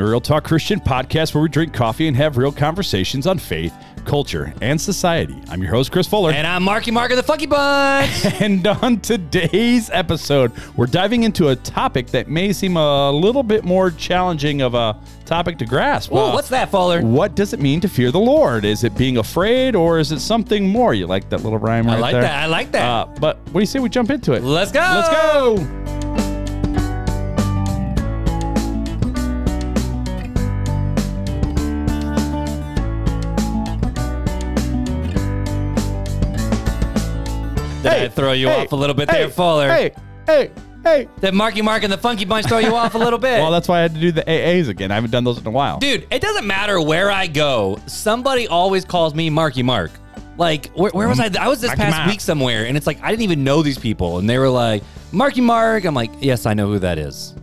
Real Talk Christian Podcast, where we drink coffee and have real conversations on faith, culture, and society. I'm your host, Chris Fuller. And I'm Marky Mark of the Funky Bunch. And on today's episode, we're diving into a topic that may seem a little bit more challenging of a topic to grasp. Ooh, Uh, what's that, Fuller? What does it mean to fear the Lord? Is it being afraid or is it something more? You like that little rhyme right there? I like that. I like that. Uh, but what do you say we jump into it? Let's go. Let's go. Did I throw you off a little bit there, Fuller? Hey, hey, hey. Did Marky Mark and the Funky Bunch throw you off a little bit? Well, that's why I had to do the AAs again. I haven't done those in a while. Dude, it doesn't matter where I go. Somebody always calls me Marky Mark. Like, where, where was um, I? I was this Marky past Mark. week somewhere, and it's like I didn't even know these people, and they were like Marky Mark. I'm like, yes, I know who that is.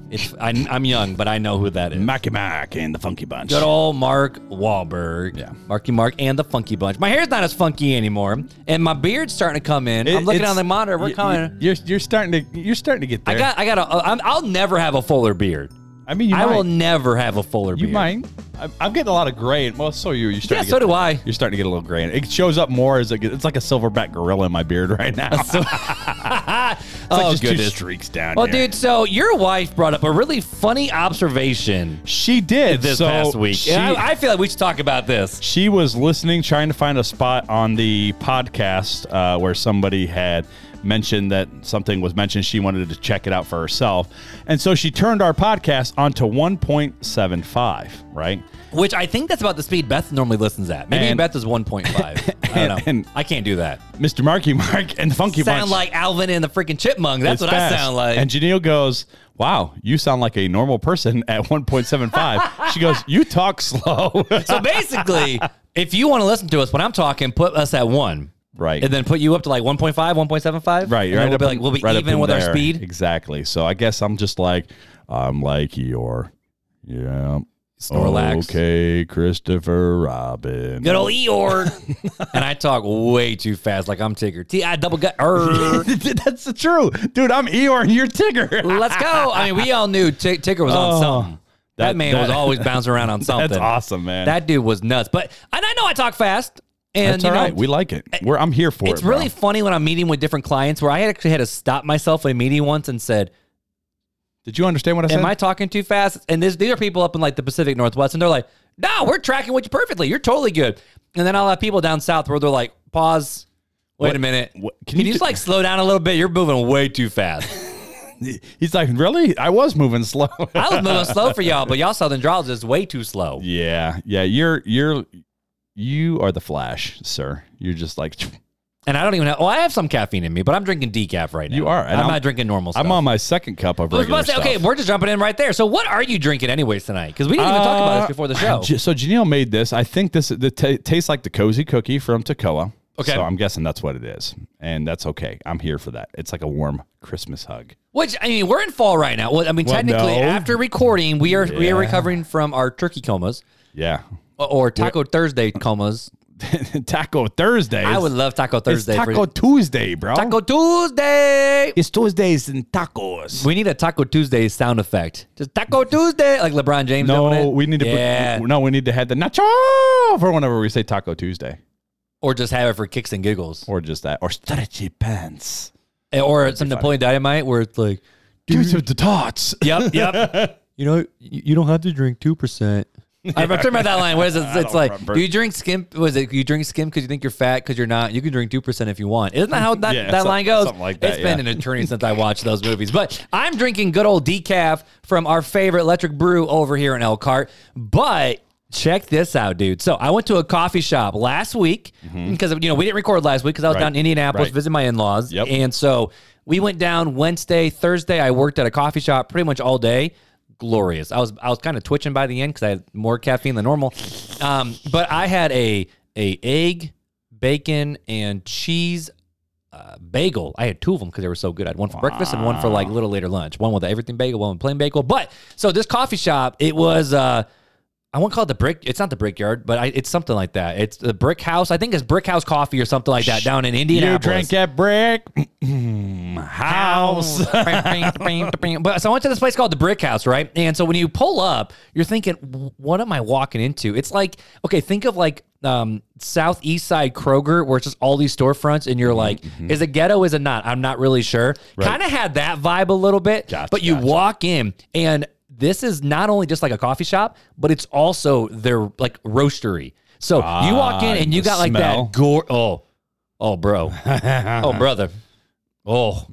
I, I'm young, but I know who that is. Marky Mark and the Funky Bunch. Good old Mark Wahlberg. Yeah. Marky Mark and the Funky Bunch. My hair's not as funky anymore, and my beard's starting to come in. I'm looking It's- on the monitor. We're y- coming. You're you're starting to you're starting to get there. I got. I got. A, I'm, I'll never have a fuller beard. I mean, you I might. will never have a fuller You beard. might. I'm, I'm getting a lot of gray. Well, so are you. You're starting Yeah, to get, so do I. You're starting to get a little gray. It shows up more as a, it's like a silverback gorilla in my beard right now. it's like oh just two goodness. streaks down. Well, here. dude, so your wife brought up a really funny observation she did this so past week. She, And I, I feel like we should talk about this. she was listening, trying to find a spot on the podcast uh, where somebody had mentioned that something was mentioned. She wanted to check it out for herself, and so she turned our podcast onto 1.75. Right. Which I think that's about the speed Beth normally listens at. Maybe And- Beth is 1.5. I don't know. and- I can't do that. Mr. Marky Mark and the Funky Sound Bunch. like Alvin and the freaking Chipmunk. That's what fast. I sound like. And Janelle goes, Wow, you sound like a normal person at 1.75. she goes, You talk slow. So basically, if you want to listen to us when I'm talking, put us at one. Right. And then put you up to like 1.5, 1.75. right. And right we'll up be like, we'll be right even with our speed. Exactly. So I guess I'm just like, I'm like your, yeah. Snorlax. Okay, Christopher Robin. Good old Eeyore. and I talk way too fast, like I'm Tigger. T I double gut. er. That's the truth. Dude, I'm Eeyore and you're Tigger. Let's go. I mean, we all knew T- Tigger was on Oh, something. That, that- man was always bouncing around on something. That's awesome, man. That dude was nuts. But and I know I talk fast. And That's you know, right. We like it. We're, I'm here for it's it. bro. really funny when I'm meeting with different clients where I actually had to stop myself in a meeting once and said, Did you understand what I Am said? Am I talking too fast? And this, these are people up in like the Pacific Northwest, and they're like, No, we're tracking with you perfectly. You're totally good. And then I'll have people down south where they're like, Pause. Wait What- a minute. what- can, you, just like slow down a little bit? You're moving way too fast. He's like, really? I was moving slow. I was moving slow for y'all, but y'all Southern draws is way too slow. yeah, yeah. You're you're you are the Flash, sir. You're just like And I don't even have. Oh, I have some caffeine in me, but I'm drinking decaf right now. You are, and I'm, not drinking normal stuff. I'm on my second cup of I was regular about to say, stuff. okay, we're just jumping in right there. So, what are you drinking anyways tonight? Because we didn't even talk about Uh, this before the show. J- So Janelle made this. I think this the ta tastes like the cozy cookie from Toccoa. Okay. So I'm guessing that's what it is, and that's okay. I'm here for that. It's like a warm Christmas hug. Which I mean, we're in fall right now. Well, I mean, Well, technically, no. after recording, we are we are Yeah. recovering from our turkey comas Yeah. Or- or Taco Thursday comas. Taco Thursday. I would love Taco Thursday. It's for- Taco Tuesday, bro. Taco Tuesday. It's Tuesdays and tacos. We need a Taco Tuesday sound effect. Just Taco Tuesday, like LeBron James. doing no, it. we need to. Yeah. Put, no, we need to have the nacho for whenever we say Taco Tuesday, or just have it for kicks and giggles, or just that, or stretchy pants. Eh, or some Napoleon Dynamite where it's like, Dude, the tots. Yep, yep. you know, you you don't have to drink two percent. I'm talking about that line. What is it? It's like, remember. do you drink skim? Was it you drink skim because you think you're fat because you're not? You can drink two percent if you want. Isn't that how that, Yeah, that line goes? something like that, It's been an eternity since I watched those movies. But I'm drinking good old decaf from our favorite electric brew over here in Elkhart. But check this out, dude. So I went to a coffee shop last week because you know we didn't record last week because I was Mm-hmm. Right. down in Indianapolis Right. visiting my in-laws. Yep. And so we went down Wednesday, Thursday. I worked at a coffee shop pretty much all day. Glorious. I was I was kind of twitching by the end because I had more caffeine than normal. Um, but I had a a egg, bacon, and cheese uh, bagel. I had two of them because they were so good. I had one for breakfast and one for like a little later lunch. One with everything bagel, one with plain bagel. But so this coffee shop, it was. Uh, I won't call it the brick. It's not the brickyard, but I, it's something like that. It's the brick house. I think it's Brick House Coffee or something like that down in Indiana. You Indianapolis. drink at brick house. but so I went to this place called the Brick House, right? And so when you pull up, you're thinking, what am I walking into? It's like, okay, think of like um, southeast side Kroger, where it's just all these storefronts, and you're like, is it ghetto? Is it not? I'm not really sure. Right. Kind of had that vibe a little bit, Gotcha, but you gotcha. walk in and this is not only just like a coffee shop, but it's also their like roastery. So you walk in Ah, and you got like smell. that gore. Oh, oh, bro. oh, brother. Oh,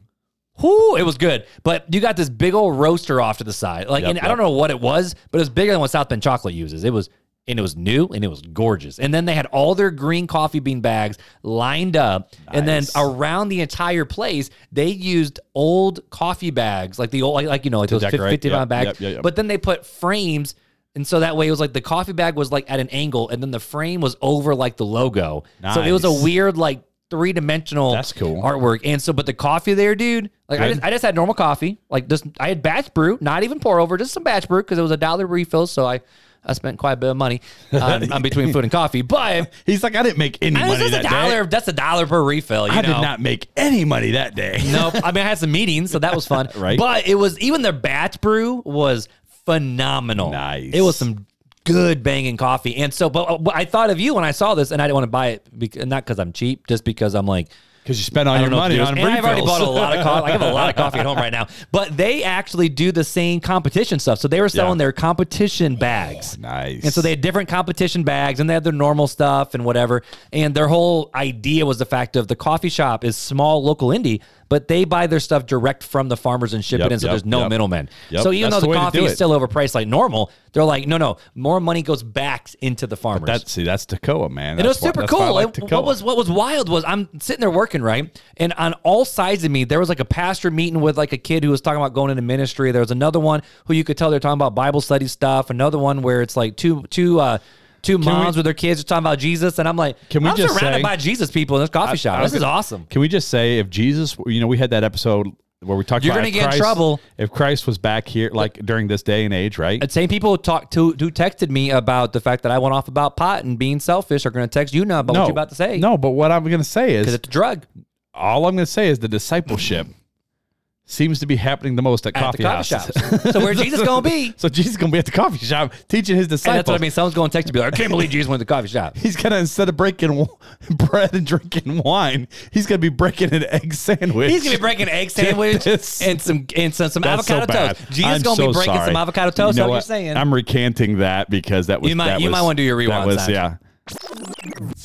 whoo, it was good. But you got this big old roaster off to the side. Like, Yep, and I don't know what it was, but it was bigger than what South Bend Chocolate uses. It was, and it was new and it was gorgeous. And then they had all their green coffee bean bags lined up. And then around the entire place, they used old coffee bags, like the old, like, like you know, like those decorate. 50 pound Yep, bags. yep, yep. But then they put frames. And so that way it was like the coffee bag was like at an angle and then the frame was over like the logo. So it was a weird, like, three dimensional That's cool. artwork. And so, but the coffee there, dude, like I just, I just had normal coffee. Like just, I had batch brew, not even pour over, just some batch brew because it was a dollar refill. So I, I spent quite a bit of money on, on between food and coffee. But He's like, I didn't make any I money just a that dollar. day. That's a dollar per refill. You I know? did not make any money that day. Nope. I mean, I had some meetings, so that was fun. Right. But it was even their batch brew was phenomenal. Nice. It was some good banging coffee. And so, but, uh, but I thought of you when I saw this, and I didn't want to buy it, because, not because I'm cheap, just because I'm like, Because you spent all your don't know what to money on and I've already bought a lot of coffee. I have a lot of coffee at home right now. But they actually do the same competition stuff. So they were selling Yeah. their competition bags. Oh, nice. And so they had different competition bags and they had their normal stuff and whatever. And their whole idea was the fact of the coffee shop is small local indie, but they buy their stuff direct from the farmers and ship Yep, it in. So yep, there's no yep. middlemen. So even that's though the the, coffee is still overpriced like normal, they're like, no, no, more money goes back into the farmers. That see, that's Toccoa, man. And it was super why cool. like what was what was wild was I'm sitting there working right, and on all sides of me there was like a pastor meeting with like a kid who was talking about going into ministry. There was another one who you could tell they're talking about Bible study stuff. Another one where it's like two two uh two moms with their kids are talking about Jesus, and I'm like, Can we I'm just surrounded say- by Jesus people in this coffee shop. I This is awesome. Can we just say if Jesus, you know, we had that episode where we talked You're about gonna if get in trouble. if Christ was back here, like during this day and age, right? And same people talk to who texted me about the fact that I went off about pot and being selfish are going to text you now about what you're about to say. No, but what I'm going to say because is it's a drug all I'm going to say is the discipleship seems to be happening the most at, at coffee, coffee shops. so where Jesus going to be? So Jesus is going to be at the coffee shop teaching his And disciples. that's what I mean. Someone's going to text you, be like, I can't believe Jesus went to the coffee shop. He's gonna instead of breaking w- bread and drinking wine, he's gonna be breaking an egg sandwich. He's gonna be breaking an egg sandwich and some and some, some so avocado bad. toast. Jesus I'm gonna so be breaking sorry. some avocado toast. You know what you're saying? I'm recanting that because that was You might- you was- might wanna do your That rewind, was yeah.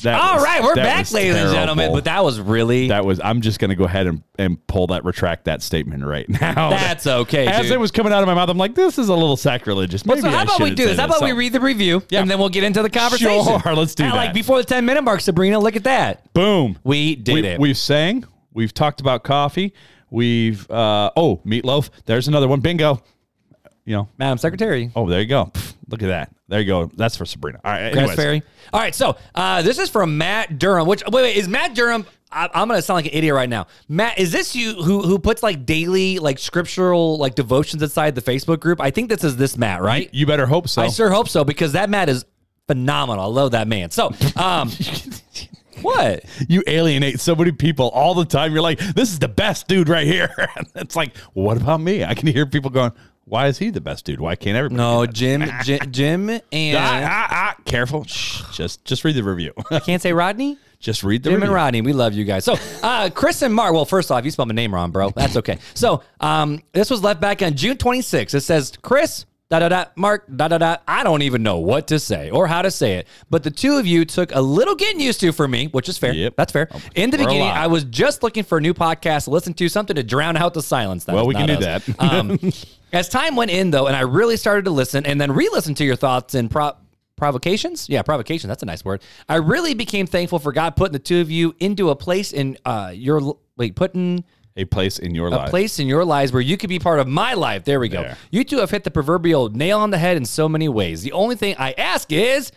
That All was- right, we're back, ladies and gentlemen. But that was really that was. I'm just gonna go ahead and, and pull that retract that statement right now. That's okay, As dude. it was coming out of my mouth, I'm like, this is a little sacrilegious. Maybe so how I about we do this? How about we read the review Yeah. and then we'll get into the conversation? Sure, let's do I that. Like before the 10 minute mark, Sabrina, look at that. Boom. We did we, it. We've sang. We've talked about coffee. We've uh, oh meatloaf. There's another one. Bingo. You know. Madam Secretary. Oh, there you go. Pff, look at that. There you go. That's for Sabrina. All right. Grass Fairy. All right. so uh, this is from Matt Durham. Which wait, wait, is Matt Durham? I, I'm gonna sound like an idiot right now. Matt, is this you who who puts like daily like scriptural like devotions inside the Facebook group? I think this is this Matt, right? You better hope so. I sure hope so because that Matt is phenomenal. I love that man. So, um, what? you alienate so many people all the time. You're like, this is the best dude right here. It's like, what about me? I can hear people going, why is he the best dude? Why can't everybody? No? Jim, Jim, Jim, and Ah, ah, ah, careful. Shh, just just read the review. I can't say Rodney. just read the Jim review. and Rodney, we love you guys. So, uh, Chris and Mark. Well, first off, you spelled my name wrong, bro. That's okay. So, um, this was left back on June 26th. It says, Chris, da da da, Mark, da da da. I don't even know what to say or how to say it, but the two of you took a little getting used to for me, which is fair. Yep. That's fair. In the We're beginning, alive. I was just looking for a new podcast to listen to, something to drown out the silence. That Well, we can do us. that. um, as time went in, though, and I really started to listen and then re-listen to your thoughts and pro- provocations. Yeah, provocation. That's a nice word. I really became thankful for God putting the two of you into a place in uh, your wait, putting A place in your life. a place in your lives where you could be part of my life. There we go. There. You two have hit the proverbial nail on the head in so many ways. The only thing I ask is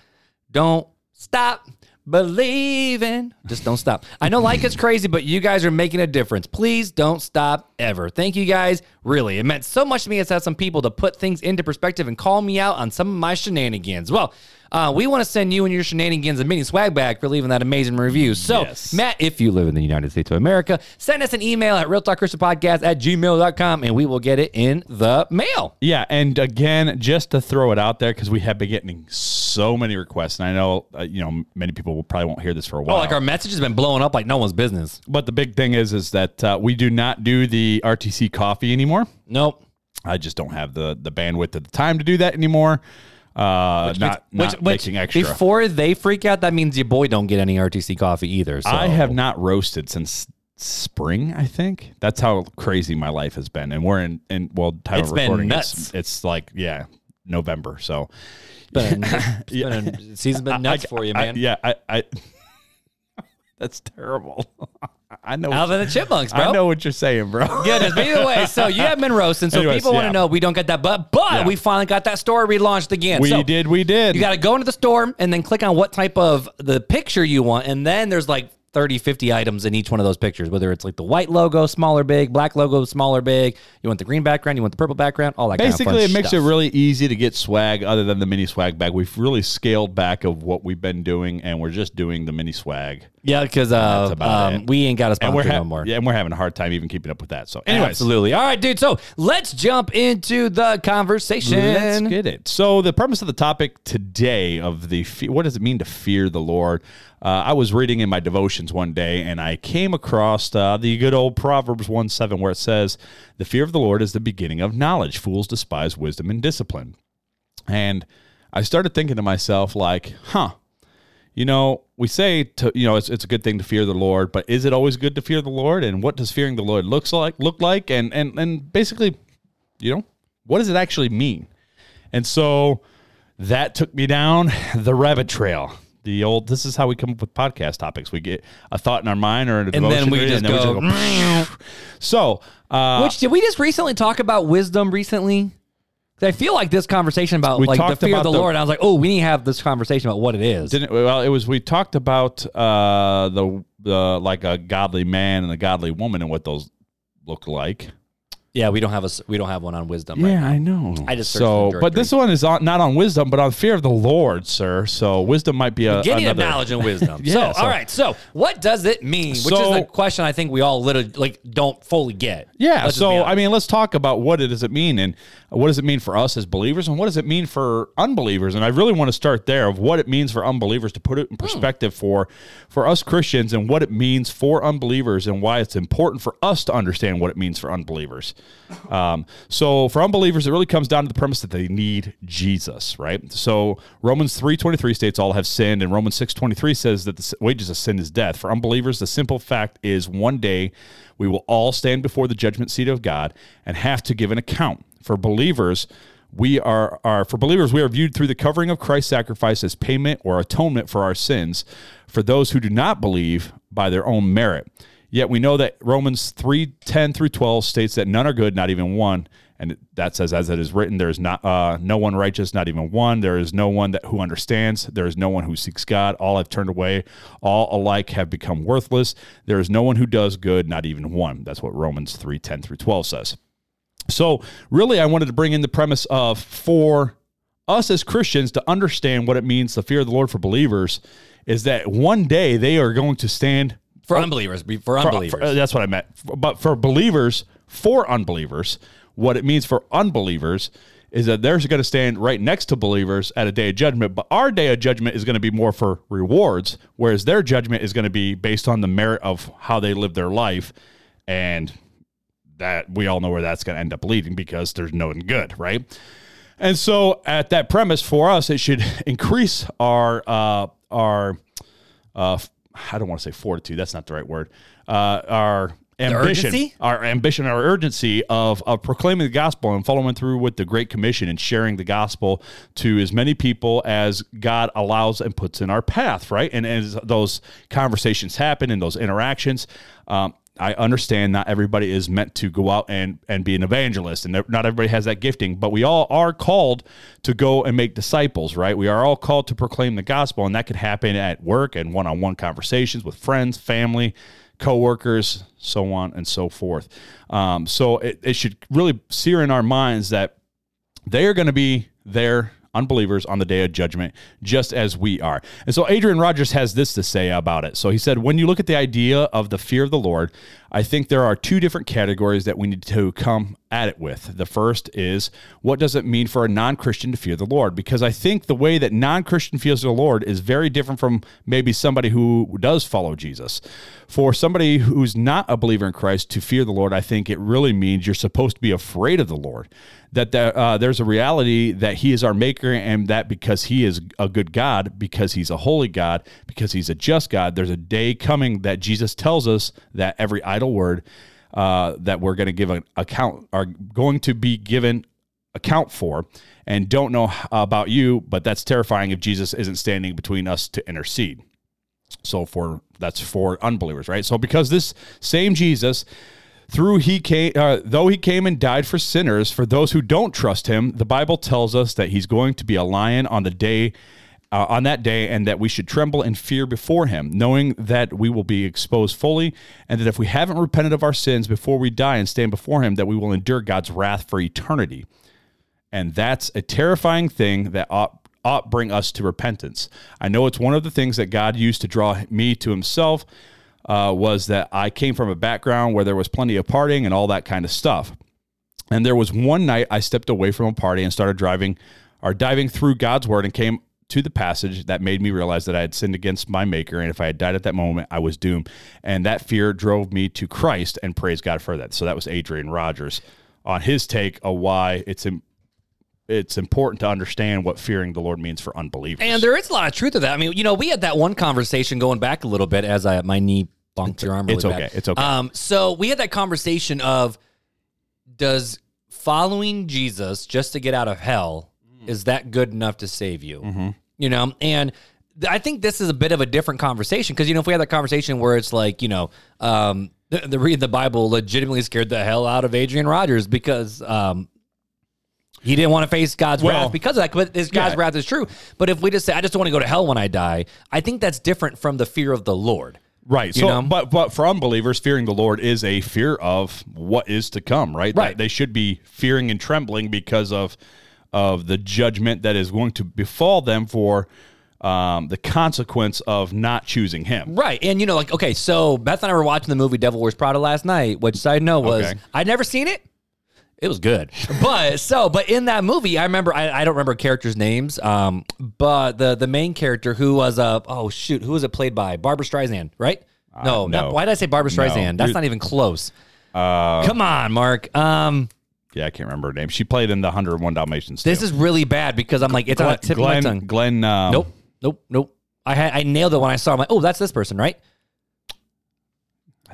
don't stop believing. Just don't stop. I know like it's crazy, but you guys are making a difference. Please don't stop ever. Thank you guys. Really, it meant so much to me. It's had some people to put things into perspective and call me out on some of my shenanigans. Well, Uh, we want to send you and your shenanigans a mini swag bag for leaving that amazing review. So, Yes. Matt, if you live in the United States of America, send us an email at realtalkchristianpodcast at gmail.com and we will get it in the mail. Yeah, and again, just to throw it out there because we have been getting so many requests, and I know uh, you know many people will probably won't hear this for a while. Oh, like our message has been blowing up like no one's business. but the big thing is, is that uh, we do not do the RTC coffee anymore. Nope. I just don't have the the bandwidth of the time to do that anymore. Uh, not not making extra. Before they freak out, that means your boy don't get any RTC coffee either. So. I have not roasted since spring. I think that's how crazy my life has been, and we're in in well time It's of been recording. nuts. It's, it's like yeah, November. So been, it's been a, season's been nuts I- for you, I- man. yeah, I, I that's terrible. I know. Alvin and the Chipmunks, bro. I know what you're saying, bro. Goodness, but either way, so you have been roasting. So Anyways, people want to yeah. know we don't get that, but but Yeah. we finally got that store relaunched again. We so did. We did. You got to go into the store and then click on what type of the picture you want, and then there's like 30, 50 items in each one of those pictures. Whether it's like the white logo, smaller, big, black logo, smaller, big. You want the green background, you want the purple background, all that. Basically, kind of it fun makes stuff. it really easy to get swag other than the mini swag bag. We've really scaled back of what we've been doing, and we're just doing the mini swag. Yeah, because uh, about um, it. we ain't got a And we're, sponsor ha- no more. yeah, and we're having a hard time even keeping up with that. So, anyways, Absolutely. All right, dude. So let's jump into the conversation. Let's get it. So the premise of the topic today of the fe- what does it mean to fear the Lord? Uh, I was reading in my devotions one day, and I came across uh, the good old Proverbs one seven, where it says, "The fear of the Lord is the beginning of knowledge. Fools despise wisdom and discipline." And I started thinking to myself, like, huh. You know, we say to you know it's, it's a good thing to fear the Lord, but is it always good to fear the Lord? And what does fearing the Lord looks like look like? And and and basically, you know, what does it actually mean? And so that took me down the rabbit trail. The old this is how we come up with podcast topics. We get a thought in our mind or in a And then devotion we just go, so uh, Which did we just recently talk about wisdom recently? I feel like this conversation about We like the fear of the, the- Lord. I was like, oh, we need to have this conversation about what it is. didn't well it was we talked about uh the the like a godly man and a godly woman and what those look like. yeah, we don't have a we don't have one on wisdom. Right? Yeah, I know. I just so, but this one is on, not on wisdom, but on fear of the Lord, sir. So wisdom might be a Getting another. knowledge and wisdom. Yeah, so, so- all right. So, what does it mean? Which So- is a question I think we all literally like don't fully get. Yeah. Let's So. I mean, let's talk about what it does it mean, and what does it mean for us as believers, and what does it mean for unbelievers. And I really want to start there of what it means for unbelievers to put it Hmm. in perspective for for us Christians, and what it means for unbelievers, and why it's important for us to understand what it means for unbelievers. Um, so for unbelievers, it really comes down to the premise that they need Jesus, right? So Romans three twenty three states all have sinned, and Romans six twenty three says that the wages of sin is death. For unbelievers, the simple fact is one day we will all stand before the judgment seat of God and have to give an account. For believers, we are, are for believers we are viewed through the covering of Christ's sacrifice as payment or atonement for our sins. For those who do not believe by their own merit. Yet we know that Romans 3 10 through 12 states that none are good, not even one. And that says, as it is written, there is not uh, no one righteous, not even one. There is no one that who understands. There is no one who seeks God. All have turned away. All alike have become worthless. There is no one who does good, not even one. That's what Romans 3 10 through 12 says. So, really, I wanted to bring in the premise of for us as Christians to understand what it means to fear the Lord for believers is that one day they are going to stand for unbelievers, for for- unbelievers. for- uh, that's what I meant. But for believers, for unbelievers, what it means for unbelievers is that they're going to stand right next to believers at a day of judgment. But our day of judgment is going to be more for rewards, whereas their judgment is going to be based on the merit of how they live their life. And that we all know where that's going to end up leading because there's no good, right? And so, at that premise, for us, it should increase our uh, our uh, I don't want to say fortitude. That's not the right word. Uh, our ambition, our ambition, our urgency of of proclaiming the gospel and following through with the Great Commission and sharing the gospel to as many people as God allows and puts in our path. Right, and as those conversations happen and those interactions. Um, I understand not everybody is meant to go out and, and be an evangelist, and not everybody has that gifting, but we all are called to go and make disciples, right? We are all called to proclaim the gospel, and that could happen at work and one on one conversations with friends, family, coworkers, so on and so forth. Um, so it, it should really sear in our minds that they are going to be there unbelievers on the day of judgment, just as we are. And so Adrian Rogers has this to say about it. So he said, when you look at the idea of the fear of the Lord, I think there are two different categories that we need to come at it with. The first is what does it mean for a non Christian to fear the Lord? Because I think the way that non Christian feels the Lord is very different from maybe somebody who does follow Jesus. For somebody who's not a believer in Christ to fear the Lord, I think it really means you're supposed to be afraid of the Lord. That uh, there's a reality that He is our Maker, and that because He is a good God, because He's a holy God, because He's a just God, there's a day coming that Jesus tells us that every idle word uh, that we're going to give an account are going to be given account for and don't know about you but that's terrifying if jesus isn't standing between us to intercede. So for that's for unbelievers right? So because this same jesus through he came uh, though he came and died for sinners for those who don't trust him the bible tells us that he's going to be a lion on the day uh, on that day, and that we should tremble and fear before him, knowing that we will be exposed fully, and that if we haven't repented of our sins before we die and stand before him, that we will endure God's wrath for eternity. And that's a terrifying thing that ought, ought bring us to repentance. I know it's one of the things that God used to draw me to himself. Uh, was that I came from a background where there was plenty of partying and all that kind of stuff. And there was one night I stepped away from a party and started driving or diving through God's word and came to the passage that made me realize that I had sinned against my maker. And if I had died at that moment, I was doomed. And that fear drove me to Christ and praise God for that. So that was Adrian Rogers on his take of why it's it's important to understand what fearing the Lord means for unbelievers. And there is a lot of truth to that. I mean, you know, we had that one conversation going back a little bit as I my knee bumped your arm. Really it's okay. Bad. It's okay. Um, so we had that conversation of does following Jesus just to get out of hell is that good enough to save you? Mm-hmm. You know, and I think this is a bit of a different conversation because you know if we had that conversation where it's like you know um, the, the read the Bible legitimately scared the hell out of Adrian Rogers because um, he didn't want to face God's Well, wrath because of that. But this God's yeah. wrath is true. But if we just say I just don't want to go to hell when I die, I think that's different from the fear of the Lord. Right. You So, know? but but for unbelievers, fearing the Lord is a fear of what is to come. Right. Right. That They should be fearing and trembling because of of the judgment that is going to befall them for um, the consequence of not choosing Him. Right. And you know, like, okay, so Beth and I were watching the movie Devil Wears Prada last night, which side note was Okay. I'd never seen it. It was good. but so, but in that movie, I remember I, I don't remember characters' names. Um, but the the main character who was uh oh shoot, who was it played by? Barbra Streisand, right? no, Uh, no. Not, why did I say Barbra Streisand? That's You're- not even close. Uh, Come on, Mark. Um, yeah, I can't remember her name. She played in the 101 Dalmatians. this too. is really bad because I'm like, it's on Glenn. the tip Glenn. of my tongue. Glenn um, Nope, nope, nope. I had I nailed it when I saw. him. like, oh, that's this person, right?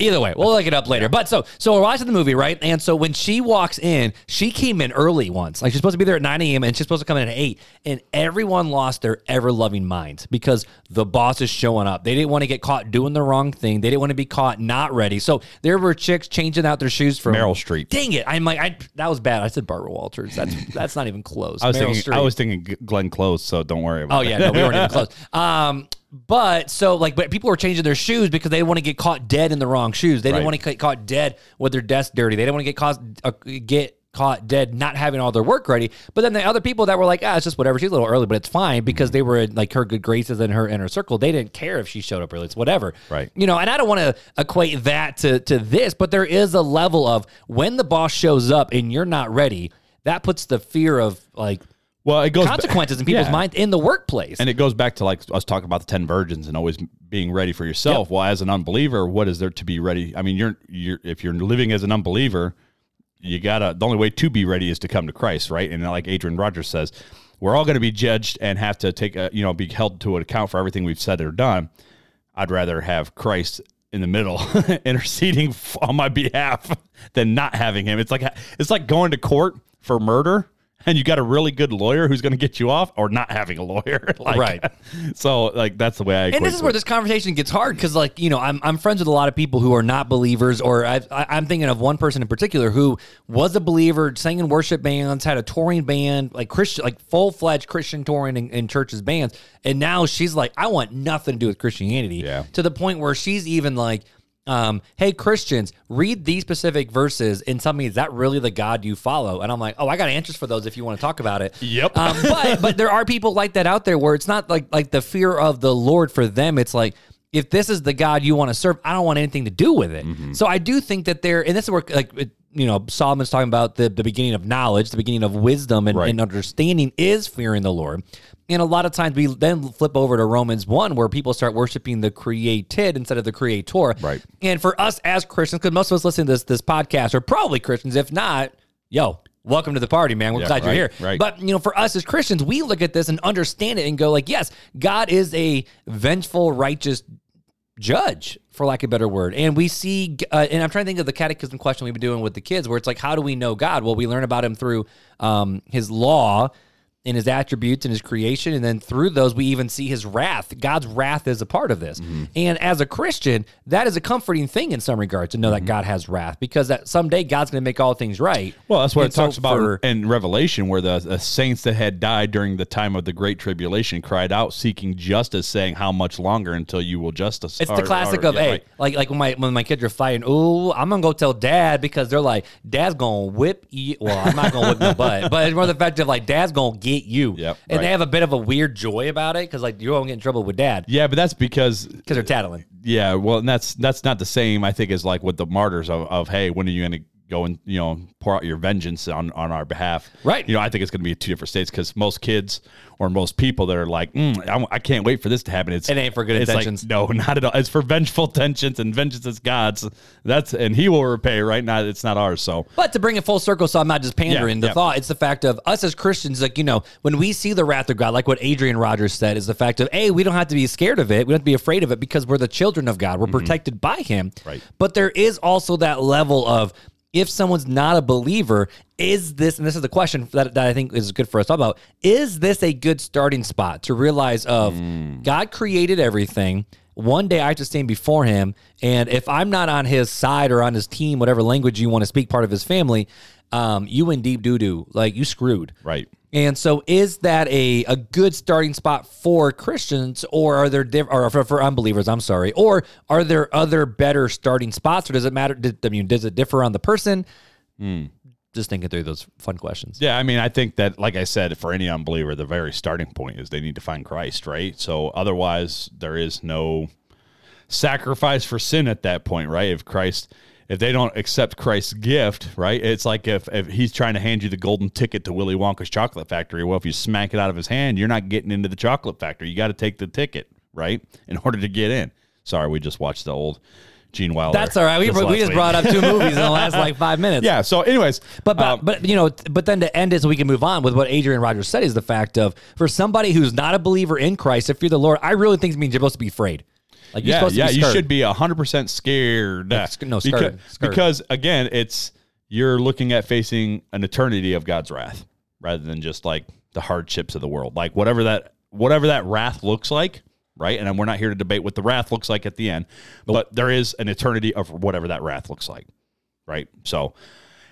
Either way, we'll look it up later. But so so we're watching the movie, right? And so when she walks in, she came in early once. Like she's supposed to be there at 9 a.m. and she's supposed to come in at 8. And everyone lost their ever loving minds because the boss is showing up. They didn't want to get caught doing the wrong thing. They didn't want to be caught not ready. So there were chicks changing out their shoes from Meryl Streep. Dang it. I'm like, I that was bad. I said Barbara Walters. That's that's not even close. I was Meryl thinking. Streep. I was thinking Glenn Close. So don't worry about. Oh yeah, no, we weren't even close. Um, but so like, but people were changing their shoes because they didn't want to get caught dead in the wrong shoes. They didn't Right. want to get caught dead with their desk dirty. They didn't want to get caught uh, get caught dead not having all their work ready. But then the other people that were like, ah, it's just whatever. She's a little early, but it's fine because they were in like her good graces and her inner circle. They didn't care if she showed up early. It's whatever. Right. You know, and I don't want to equate that to to this, but there is a level of when the boss shows up and you're not ready. That puts the fear of like Well, it goes ba- consequences in people's Yeah. minds in the workplace. And it goes back to like us talking about the ten virgins and always being ready for yourself. Well, as an unbeliever, what is there to be ready? I mean, you're you're if you're living as an unbeliever, you gotta. The only way to be ready is to come to Christ, right? And like Adrian Rogers says, we're all going to be judged and have to take a you know be held to an account for everything we've said or done. I'd rather have Christ in the middle interceding on my behalf than not having him. It's like it's like going to court for murder and you got a really good lawyer who's going to get you off or not having a lawyer. like, Right. So like that's the way I and this is it. where this conversation gets hard because, like, you know, I'm, I'm friends with a lot of people who are not believers, or I've, i'm thinking of one person in particular who was a believer, sang in worship bands, had a touring band, like Christian, like full fledged Christian touring in, in churches bands, and now she's like, I want nothing to do with Christianity. Yeah. To the point where she's even like. Um, hey Christians, read these specific verses and tell me is that really the God you follow? And I'm like, oh, I got answers for those if you want to talk about it. Yep. Um, but but there are people like that out there where it's not like like the fear of the Lord for them. It's like if this is the God you want to serve, I don't want anything to do with it. Mm-hmm. So I do think that there, and this is where like you know Solomon's talking about the the beginning of knowledge, the beginning of wisdom and, Right. and understanding is fearing the Lord. And a lot of times we then flip over to Romans 1 where people start worshiping the created instead of the creator. Right. And for us as Christians, because most of us listening to this this podcast are probably Christians. If not, yo, welcome to the party, man. We're Yeah, glad right, you're here. right. But you know, for us as Christians, we look at this and understand it and go like, yes, God is a vengeful, righteous judge, for lack of a better word. And we see, uh, and I'm trying to think of the catechism question we've been doing with the kids, where it's like, how do we know God? Well, we learn about Him through um, His law and His attributes and His creation, and then through those we even see His wrath. God's wrath is a part of this. Mm-hmm. And as a Christian, that is a comforting thing in some regards to know Mm-hmm. that God has wrath, because that someday God's going to make all things right. Well, that's what And it talks so about for- in Revelation, where the, the saints that had died during the time of the Great Tribulation cried out, seeking justice, saying, "How much longer until you will justice?" It's or- the classic or- of yeah, hey, right. like like when my when my kids are fighting. Oh, I'm gonna go tell dad because they're like, dad's gonna whip you. Well, I'm not gonna whip no butt, but it's more the fact of like, dad's gonna get you. Yep, and right. they have a bit of a weird joy about it because like you won't get in trouble with dad Yeah, but that's because because they're tattling. yeah, well, and that's that's not the same. I think as like with the martyrs of, of hey, when are you going to go and you know pour out your vengeance on on our behalf? Right. You know, I think it's going to be two different states because most kids or most people that are like, mm, I, I can't wait for this to happen. It's It ain't for good it's like, intentions. no, not at all. It's for vengeful tensions and vengeance is God's. That's and He will repay. Right now, it's not ours. So But to bring it full circle, so I'm not just pandering Yeah, the yeah. thought, it's the fact of us as Christians, like, you know, when we see the wrath of God, like what Adrian Rogers said, is the fact of, hey, we don't have to be scared of it. We don't have to be afraid of it because we're the children of God. We're protected by Him. Mm-hmm. Right. But there is also that level of, if someone's not a believer, is this, and this is the question that, that I think is good for us to talk about, is this a good starting spot to realize of Mm. God created everything? One day I have to stand before him, and if I'm not on his side or on his team, whatever language you want to speak, part of his family, um, you in deep doo doo, like you screwed. right. And so, is that a, a good starting spot for Christians, or are there diff- or for, for unbelievers? I'm sorry, or are there other better starting spots, or does it matter? Did, I mean, does it differ on the person? Just thinking through those fun questions. Yeah, I mean, I think that, like I said, for any unbeliever, the very starting point is they need to find Christ, right? So otherwise, there is no sacrifice for sin at that point, right? If Christ, if they don't accept Christ's gift, right? It's like if, if he's trying to hand you the golden ticket to Willy Wonka's chocolate factory. Well, if you smack it out of his hand, you're not getting into the chocolate factory. You got to take the ticket, right? In order to get in. Sorry, we just watched the old Gene Wilder. That's all right. We, we just week. brought up two movies in the last like five minutes. Yeah. So, anyways, But but, um, but you know, but then to end it, so we can move on with what Adrian Rogers said is the fact of for somebody who's not a believer in Christ, if you're the Lord, I really think it means you're supposed to be afraid. Like you're yeah, supposed yeah, to be you should be hundred percent scared. sc- no, because, scared, scared. because again, it's you're looking at facing an eternity of God's wrath rather than just like the hardships of the world. Like whatever that whatever that wrath looks like, right? And we're not here to debate what the wrath looks like at the end, but there is an eternity of whatever that wrath looks like, right? So.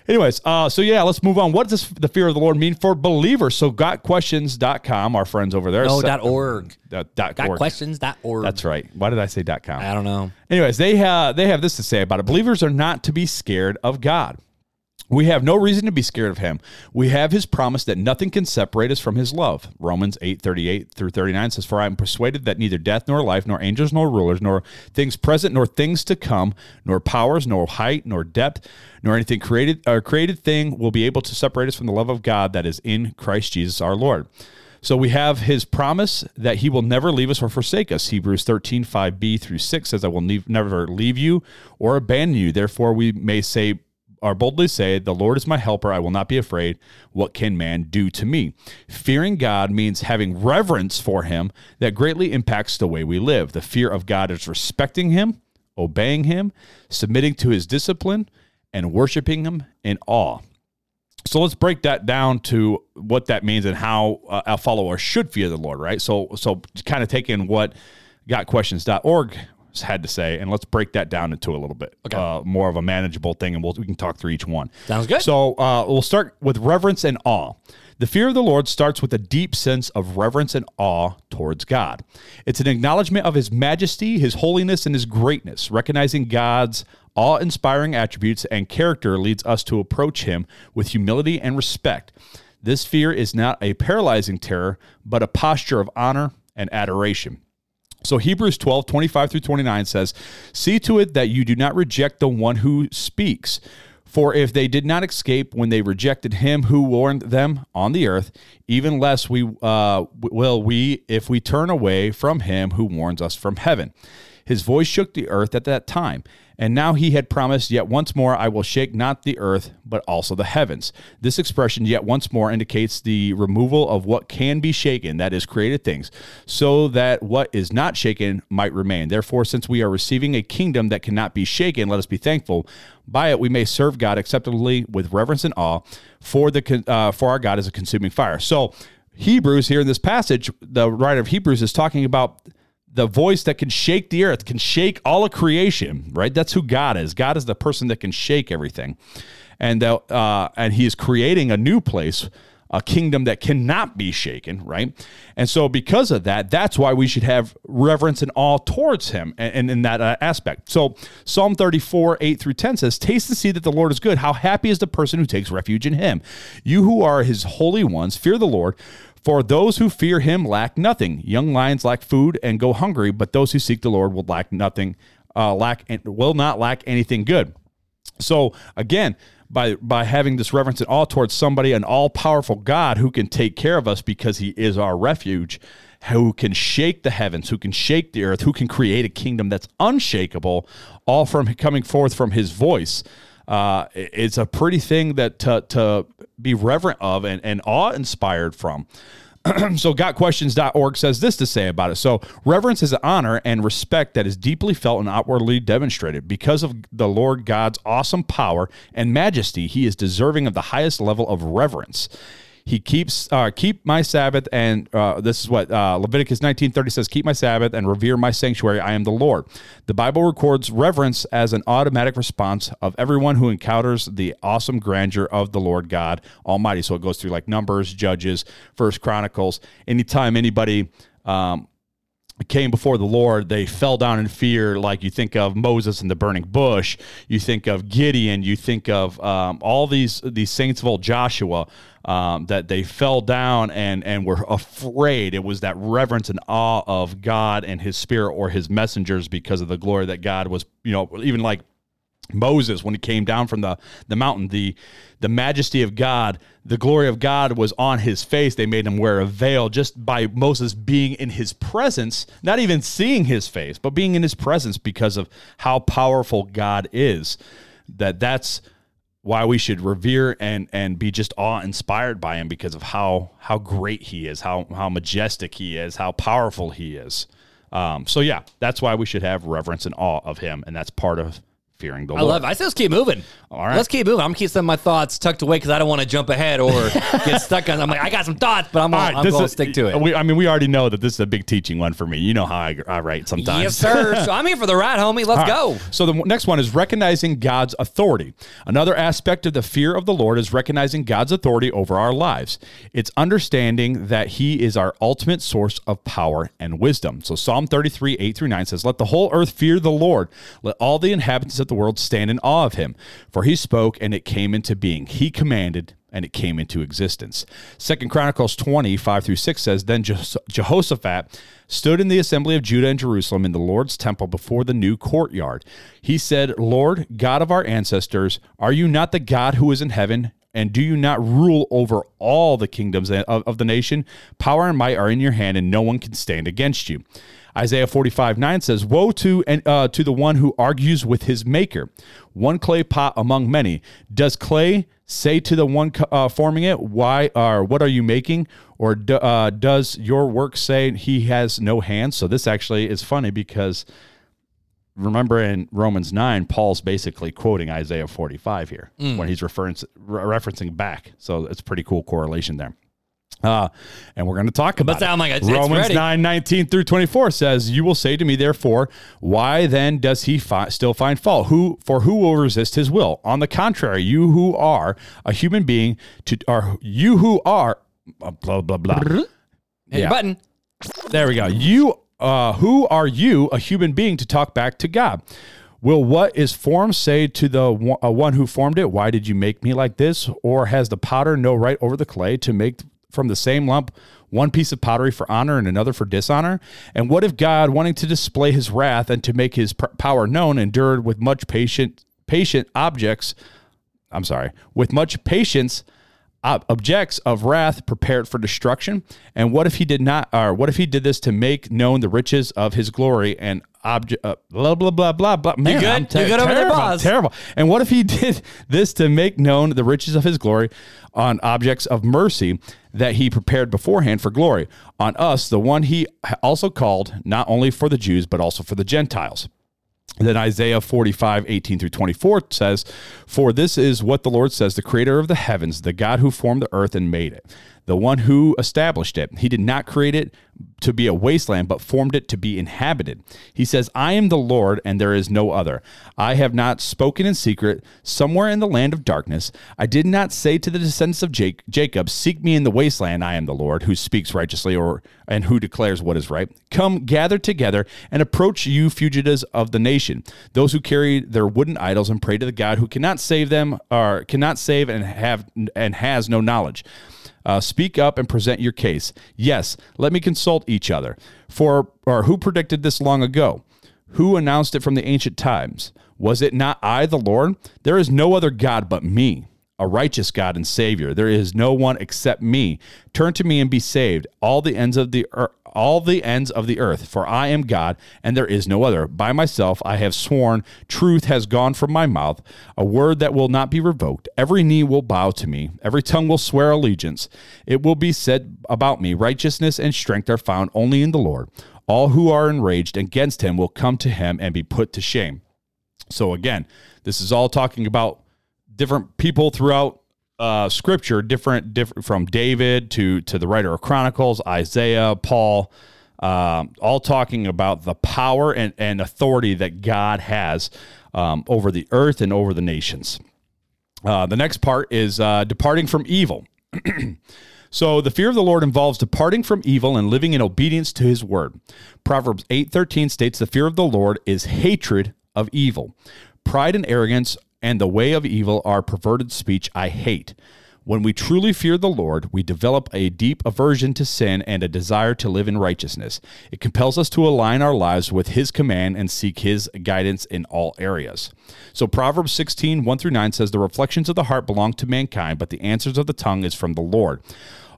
Anyways, uh, so yeah, let's move on. What does the fear of the Lord mean for believers? So, gotquestions.com, our friends over there. no dot org. dot, dot org. questions dot org. That's right. Why did I say dot com? I don't know. Anyways, they have they have this to say about it. Believers are not to be scared of God. We have no reason to be scared of him. We have his promise that nothing can separate us from his love. Romans 8, 38 through 39 says, For I am persuaded that neither death nor life, nor angels nor rulers, nor things present, nor things to come, nor powers, nor height, nor depth, nor anything created or created thing will be able to separate us from the love of God that is in Christ Jesus our Lord. So we have his promise that he will never leave us or forsake us. Hebrews 13, 5b through 6 says, I will never leave you or abandon you. Therefore, we may say, or boldly say, The Lord is my helper. I will not be afraid. What can man do to me? Fearing God means having reverence for him that greatly impacts the way we live. The fear of God is respecting him, obeying him, submitting to his discipline, and worshiping him in awe. So let's break that down to what that means and how uh, a follower should fear the Lord, right? So, so kind of taking what gotquestions.org had to say, and let's break that down into a little bit uh, more of a manageable thing, and we'll, we can talk through each one. Sounds good. So uh, we'll start with reverence and awe. The fear of the Lord starts with a deep sense of reverence and awe towards God. It's an acknowledgement of his majesty, his holiness, and his greatness. Recognizing God's awe inspiring attributes and character leads us to approach him with humility and respect. This fear is not a paralyzing terror, but a posture of honor and adoration. So Hebrews 12, 25 through 29 says, See to it that you do not reject the one who speaks. For if they did not escape when they rejected him who warned them on the earth, even less we uh, will we if we turn away from him who warns us from heaven. His voice shook the earth at that time, and now he had promised, Yet once more I will shake not the earth, but also the heavens. This expression, yet once more, indicates the removal of what can be shaken, that is, created things, so that what is not shaken might remain. Therefore, since we are receiving a kingdom that cannot be shaken, let us be thankful. By it we may serve God acceptably with reverence and awe, for, the, uh, for our God is a consuming fire. So, Hebrews, here in this passage, the writer of Hebrews is talking about the voice that can shake the earth, can shake all of creation, right? That's who God is. God is the person that can shake everything. And, uh, and he is creating a new place, a kingdom that cannot be shaken, right? And so, because of that, that's why we should have reverence and awe towards him and, and in that uh, aspect. So, Psalm 34, 8 through 10 says, Taste and see that the Lord is good. How happy is the person who takes refuge in him. You who are his holy ones, fear the Lord. For those who fear him lack nothing. Young lions lack food and go hungry, but those who seek the Lord will lack nothing, uh, lack will not lack anything good. So again, by by having this reverence and awe towards somebody, an all powerful God who can take care of us because He is our refuge, who can shake the heavens, who can shake the earth, who can create a kingdom that's unshakable, all from coming forth from His voice uh, it's a pretty thing that to, to be reverent of and, and awe inspired from. so gotquestions.org says this to say about it. So reverence is an honor and respect that is deeply felt and outwardly demonstrated. Because of the Lord God's awesome power and majesty, he is deserving of the highest level of reverence. He keeps uh, keep my Sabbath, and uh, this is what uh, Leviticus nineteen thirty says: "Keep my Sabbath and revere my sanctuary. I am the Lord." The Bible records reverence as an automatic response of everyone who encounters the awesome grandeur of the Lord God Almighty. So it goes through like Numbers, Judges, First Chronicles. Anytime anybody um, came before the Lord, they fell down in fear. Like you think of Moses and the burning bush, you think of Gideon, you think of um, all these these saints of old Joshua um, that they fell down and and were afraid. It was that reverence and awe of God and His Spirit or His messengers because of the glory that God was. You know, even like Moses when he came down from the, the mountain, the the majesty of God, the glory of God was on his face. They made him wear a veil just by Moses being in his presence, not even seeing his face, but being in his presence because of how powerful God is. That that's why we should revere and and be just awe inspired by him because of how how great he is, how how majestic he is, how powerful he is. Um, so yeah, that's why we should have reverence and awe of him, and that's part of fearing the I Lord. love it. I say let's keep moving. All right. Let's keep moving. I'm gonna keep some of my thoughts tucked away because I don't want to jump ahead or get stuck on. I'm like, I got some thoughts, but I'm, All gonna, right, I'm this going to is- stick to it. We, I mean, we already know that this is a big teaching one for me. You know how I, I write sometimes. yes, sir. so I'm here for the ride, homie. Let's All go. right. So the next one is recognizing God's authority. Another aspect of the fear of the Lord is recognizing God's authority over our lives. It's understanding that He is our ultimate source of power and wisdom. So Psalm 33, 8 through 9 says, Let the whole earth fear the Lord. Let all the inhabitants of the world stand in awe of him. For he spoke and it came into being. He commanded and it came into existence. Second Chronicles 20, 5 through 6 says, Then Jehoshaphat stood in the assembly of Judah and Jerusalem in the Lord's temple before the new courtyard. He said, Lord, God of our ancestors, are you not the God who is in heaven? And do you not rule over all the kingdoms of, of the nation? Power and might are in your hand, and no one can stand against you. Isaiah 45 9 says, Woe to, uh, to the one who argues with his maker, one clay pot among many. Does clay say to the one uh, forming it, Why or what are you making? Or do, uh, does your work say he has no hands? So this actually is funny because remember in Romans 9, Paul's basically quoting Isaiah 45 here when he's referring, referencing back. So it's a pretty cool correlation there. Uh, and we're going to talk about sound it. like it's- it's Romans ready. 9, 19 through 24 says, You will say to me, therefore, why then does he fi- still find fault? Who For who will resist his will? On the contrary, you who are a human being, to, or you who are uh, blah blah blah. Hit your button. There we go. You, uh, who are you, a human being, to talk back to God? Will what is formed say to the one, uh, one who formed it, Why did you make me like this? Or has the potter no right over the clay to make from the same lump one piece of pottery for honor and another for dishonor? And what if God, wanting to display his wrath and to make his pr- power known, endured with much patient, patient objects? I'm sorry, with much patience objects of wrath prepared for destruction? And what if he did not or what if he did this to make known the riches of his glory and object uh, blah blah blah blah blah? Man good? I'm You good over there, terrible, boss? terrible and what if he did this to make known the riches of his glory on objects of mercy that he prepared beforehand for glory? On us the one he also called not only for the Jews but also for the Gentiles then Isaiah 45, 18 through 24 says, For this is what the Lord says, the creator of the heavens, the God who formed the earth and made it, the one who established it. He did not create it to be a wasteland, but formed it to be inhabited. He says, I am the Lord, and there is no other. I have not spoken in secret, somewhere in the land of darkness. I did not say to the descendants of Jacob, Seek me in the wasteland. I am the Lord, who speaks righteously or and who declares what is right. Come, gather together, and approach you, fugitives of the nation, those who carry their wooden idols and pray to the God who cannot save them, or cannot save and have and has no knowledge. Uh, speak up and present your case. Yes, let me consult each other. For or who predicted this long ago? Who announced it from the ancient times? Was it not I, the Lord? There is no other God but me, a righteous God and Savior. There is no one except me. Turn to me and be saved, all the ends of the earth. All the ends of the earth, for I am God, and there is no other. By myself I have sworn, truth has gone from my mouth, a word that will not be revoked. Every knee will bow to me, every tongue will swear allegiance. It will be said about me, righteousness and strength are found only in the Lord. All who are enraged against him will come to him and be put to shame. So again, this is all talking about different people throughout uh, scripture, different, different from David to to the writer of Chronicles, Isaiah, Paul, um, all talking about the power and, and authority that God has um, over the earth and over the nations. Uh, the next part is uh, departing from evil. So the fear of the Lord involves departing from evil and living in obedience to his word. Proverbs 8:13 states the fear of the Lord is hatred of evil. Pride and arrogance and the way of evil are perverted speech I hate. When we truly fear the Lord, we develop a deep aversion to sin and a desire to live in righteousness. It compels us to align our lives with His command and seek His guidance in all areas. So, Proverbs 16, 1 through 9 says, The reflections of the heart belong to mankind, but the answers of the tongue is from the Lord.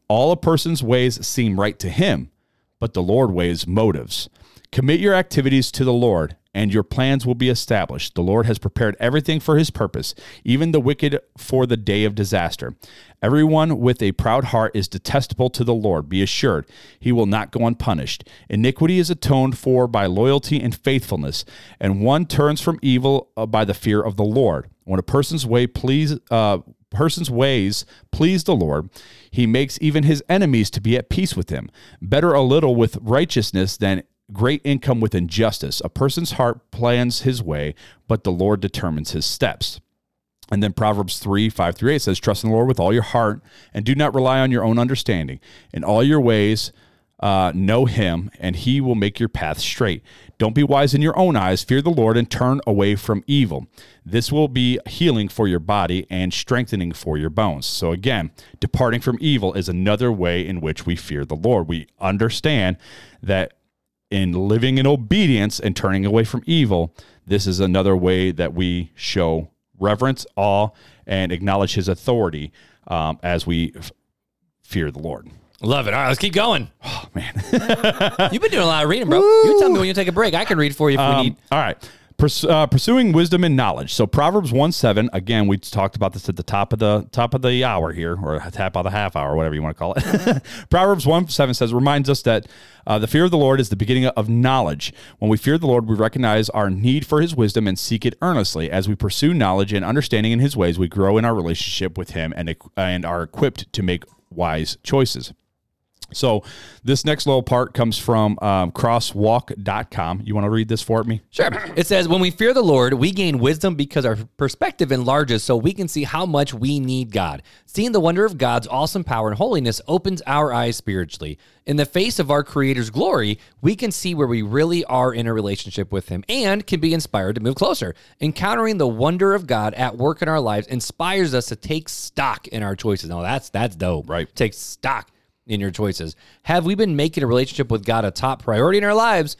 All a person's ways seem right to him, but the Lord weighs motives. Commit your activities to the Lord, and your plans will be established. The Lord has prepared everything for his purpose, even the wicked for the day of disaster. Everyone with a proud heart is detestable to the Lord. Be assured, he will not go unpunished. Iniquity is atoned for by loyalty and faithfulness, and one turns from evil uh, by the fear of the Lord. When a person's way please uh, person's ways please the Lord, he makes even his enemies to be at peace with him. Better a little with righteousness than great income with injustice. A person's heart plans his way, but the Lord determines his steps. And then Proverbs 3 5 through 8 says, Trust in the Lord with all your heart and do not rely on your own understanding. In all your ways, uh, know him, and he will make your path straight. Don't be wise in your own eyes. Fear the Lord and turn away from evil. This will be healing for your body and strengthening for your bones. So, again, departing from evil is another way in which we fear the Lord. We understand that in living in obedience and turning away from evil, this is another way that we show reverence, awe, and acknowledge his authority um, as we f- fear the Lord. Love it. All right, let's keep going. Oh, man. You've been doing a lot of reading, bro. You tell me when you take a break. I can read for you if we Um, need. all right. Purs- uh, pursuing wisdom and knowledge. So Proverbs one seven. Again, we talked about this at the top of the top of the hour here, or top of the half hour, whatever you want to call it. Proverbs one seven says reminds us that uh, the fear of the Lord is the beginning of knowledge. When we fear the Lord, we recognize our need for His wisdom and seek it earnestly. As we pursue knowledge and understanding in His ways, we grow in our relationship with Him and and are equipped to make wise choices. So this next little part comes from um, crosswalk.com. You want to read this for me? Sure. It says, When we fear the Lord, we gain wisdom because our perspective enlarges so we can see how much we need God. Seeing the wonder of God's awesome power and holiness opens our eyes spiritually. In the face of our Creator's glory, we can see where we really are in a relationship with Him and can be inspired to move closer. Encountering the wonder of God at work in our lives inspires us to take stock in our choices. Now, that's, that's dope. Right. Take stock in your choices. Have we been making a relationship with God a top priority in our lives?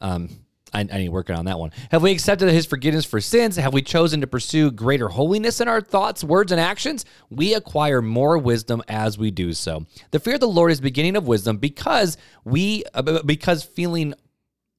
Um, I, I need working on that one. Have we accepted his forgiveness for sins? Have we chosen to pursue greater holiness in our thoughts, words, and actions? We acquire more wisdom as we do so. The fear of the Lord is beginning of wisdom because we uh, because feeling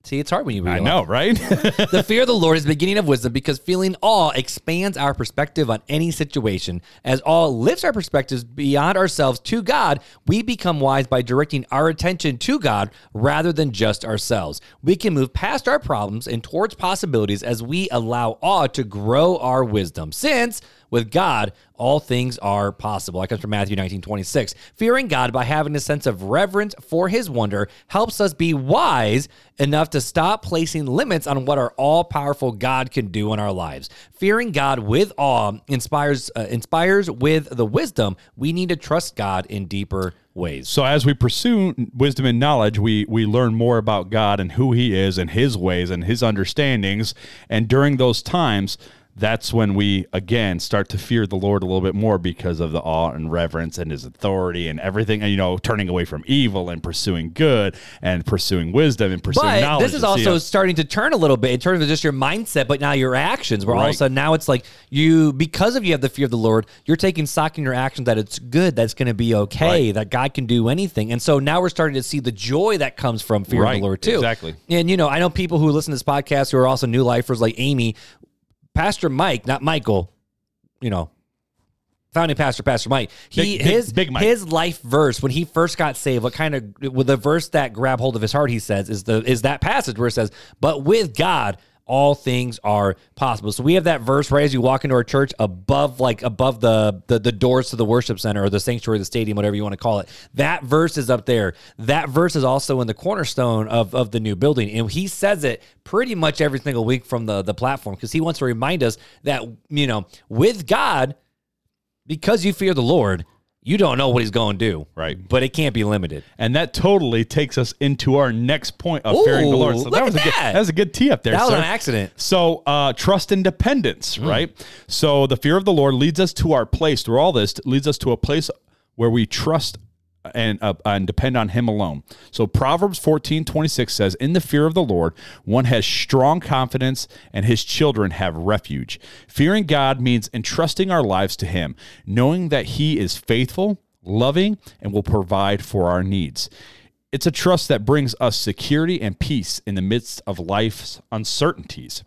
See, it's hard when you read. I know, right? the fear of the Lord is the beginning of wisdom because feeling awe expands our perspective on any situation. As awe lifts our perspectives beyond ourselves to God, we become wise by directing our attention to God rather than just ourselves. We can move past our problems and towards possibilities as we allow awe to grow our wisdom. Since with God, all things are possible. That comes from Matthew 19, 26. Fearing God by having a sense of reverence for his wonder helps us be wise enough to stop placing limits on what our all powerful God can do in our lives. Fearing God with awe inspires, uh, inspires with the wisdom we need to trust God in deeper ways. So as we pursue wisdom and knowledge, we we learn more about God and who He is and His ways and His understandings. And during those times, that's when we again start to fear the Lord a little bit more because of the awe and reverence and His authority and everything. And you know, turning away from evil and pursuing good and pursuing wisdom and pursuing But knowledge. this is also starting to turn a little bit in terms of just your mindset, but now your actions. Where all of a sudden now it's like you, because of you have the fear of the Lord, you're taking stock in your actions that it's good, that's going to be okay, Right. that God can do anything, and so now we're starting to see the joy that comes from fear of the Lord too. exactly. And you know, I know people who listen to this podcast who are also new lifers, like Amy, Pastor Mike, not Michael. You know, founding pastor, Pastor Mike. He Big- big- his big Mike. his life verse when he first got saved. What kind of with the verse that grab hold of his heart? He says is the is that passage where it says, "But with God." All things are possible. So we have that verse right as you walk into our church above, like above the, the the doors to the worship center or the sanctuary, the stadium, whatever you want to call it. That verse is up there. That verse is also in the cornerstone of, of the new building, and he says it pretty much every single week from the the platform because he wants to remind us that you know with God, because you fear the Lord, you don't know what he's going to do. Right. But it can't be limited. and that totally takes us into our next point of fearing the Lord. So that at was a good that. was a good tee up there. That was sir. an accident. So, uh, trust and dependence, right? So, the fear of the Lord leads us to our place through all this, leads us to a place where we trust and uh, and depend on Him alone. So, Proverbs 14 26 says, In the fear of the Lord, one has strong confidence, and his children have refuge. Fearing God means entrusting our lives to Him, knowing that He is faithful, loving, and will provide for our needs. It's a trust that brings us security and peace in the midst of life's uncertainties.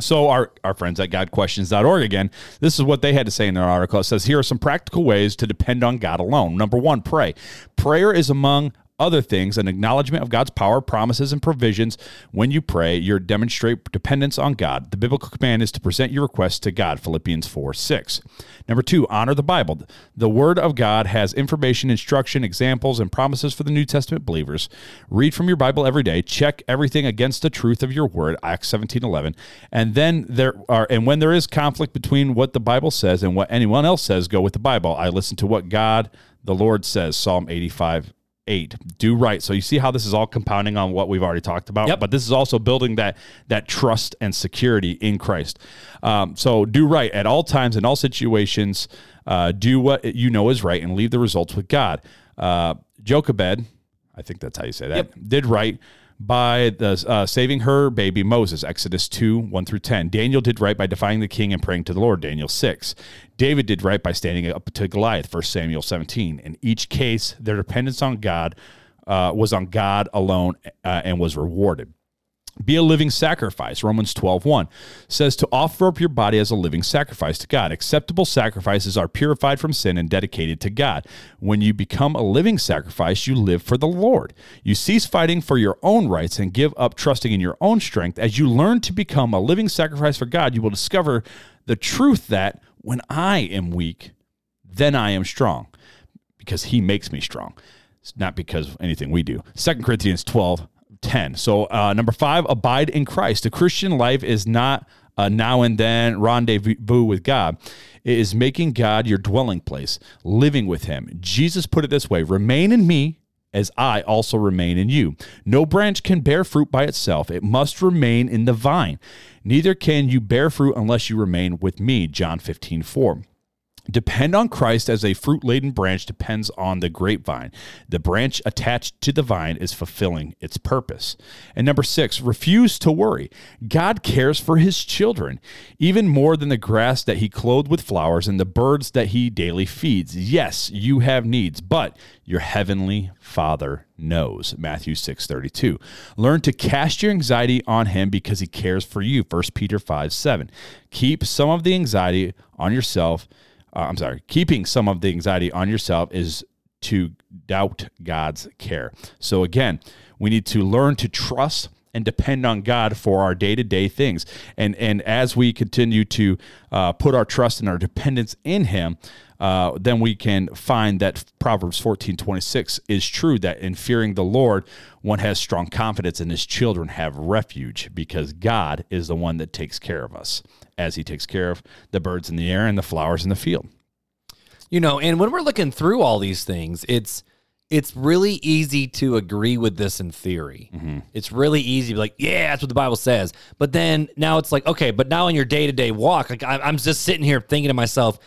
So our, our friends at gotquestions.org again, this is what they had to say in their article. It says, here are some practical ways to depend on God alone. Number one, pray. Prayer is among other things, an acknowledgement of God's power, promises, and provisions. When you pray, you demonstrate dependence on God. The biblical command is to present your requests to God, Philippians 4 6. Number two, honor the Bible. The Word of God has information, instruction, examples, and promises for the New Testament believers. Read from your Bible every day. Check everything against the truth of your Word, Acts seventeen eleven. And then there are, and when there is conflict between what the Bible says and what anyone else says, go with the Bible. I listen to what God, the Lord, says, Psalm 85 eight. Do right. So you see how this is all compounding on what we've already talked about? Yep. but this is also building that that trust and security in christ. Um, so do right at all times in all situations. Uh, do what you know is right and leave the results with god. Uh, jochebed i think that's how you say that did right by the uh, saving her baby Moses, Exodus 2, 1 through 10. Daniel did right by defying the king and praying to the Lord, Daniel 6. David did right by standing up to Goliath, 1 Samuel 17. In each case, their dependence on God uh, was on God alone uh, and was rewarded. Be a living sacrifice. Romans 12, 1 says to offer up your body as a living sacrifice to God. Acceptable sacrifices are purified from sin and dedicated to God. When you become a living sacrifice, you live for the Lord. You cease fighting for your own rights and give up trusting in your own strength. As you learn to become a living sacrifice for God, you will discover the truth that when I am weak, then I am strong because he makes me strong. It's not because of anything we do. Second Corinthians 12, 10. So uh, number five, abide in Christ. The Christian life is not a now and then rendezvous with God. It is making God your dwelling place, living with Him. Jesus put it this way remain in me as I also remain in you. No branch can bear fruit by itself, it must remain in the vine. Neither can you bear fruit unless you remain with me. John 15, 4. Depend on Christ as a fruit laden branch depends on the grapevine. The branch attached to the vine is fulfilling its purpose. And number six, refuse to worry. God cares for his children, even more than the grass that he clothed with flowers and the birds that he daily feeds. Yes, you have needs, but your heavenly Father knows. Matthew 6 32. Learn to cast your anxiety on him because he cares for you. 1 Peter 5 7. Keep some of the anxiety on yourself uh, I'm sorry, keeping some of the anxiety on yourself is to doubt God's care. So again, we need to learn to trust and depend on God for our day to day things. And and as we continue to uh, put our trust and our dependence in Him, uh, then we can find that Proverbs 14 26 is true that in fearing the Lord, one has strong confidence and his children have refuge because God is the one that takes care of us as he takes care of the birds in the air and the flowers in the field. You know, and when we're looking through all these things, it's it's really easy to agree with this in theory. Mm-hmm. It's really easy to be like, yeah, that's what the Bible says. But then now it's like, okay, but now in your day to day walk, like I'm just sitting here thinking to myself,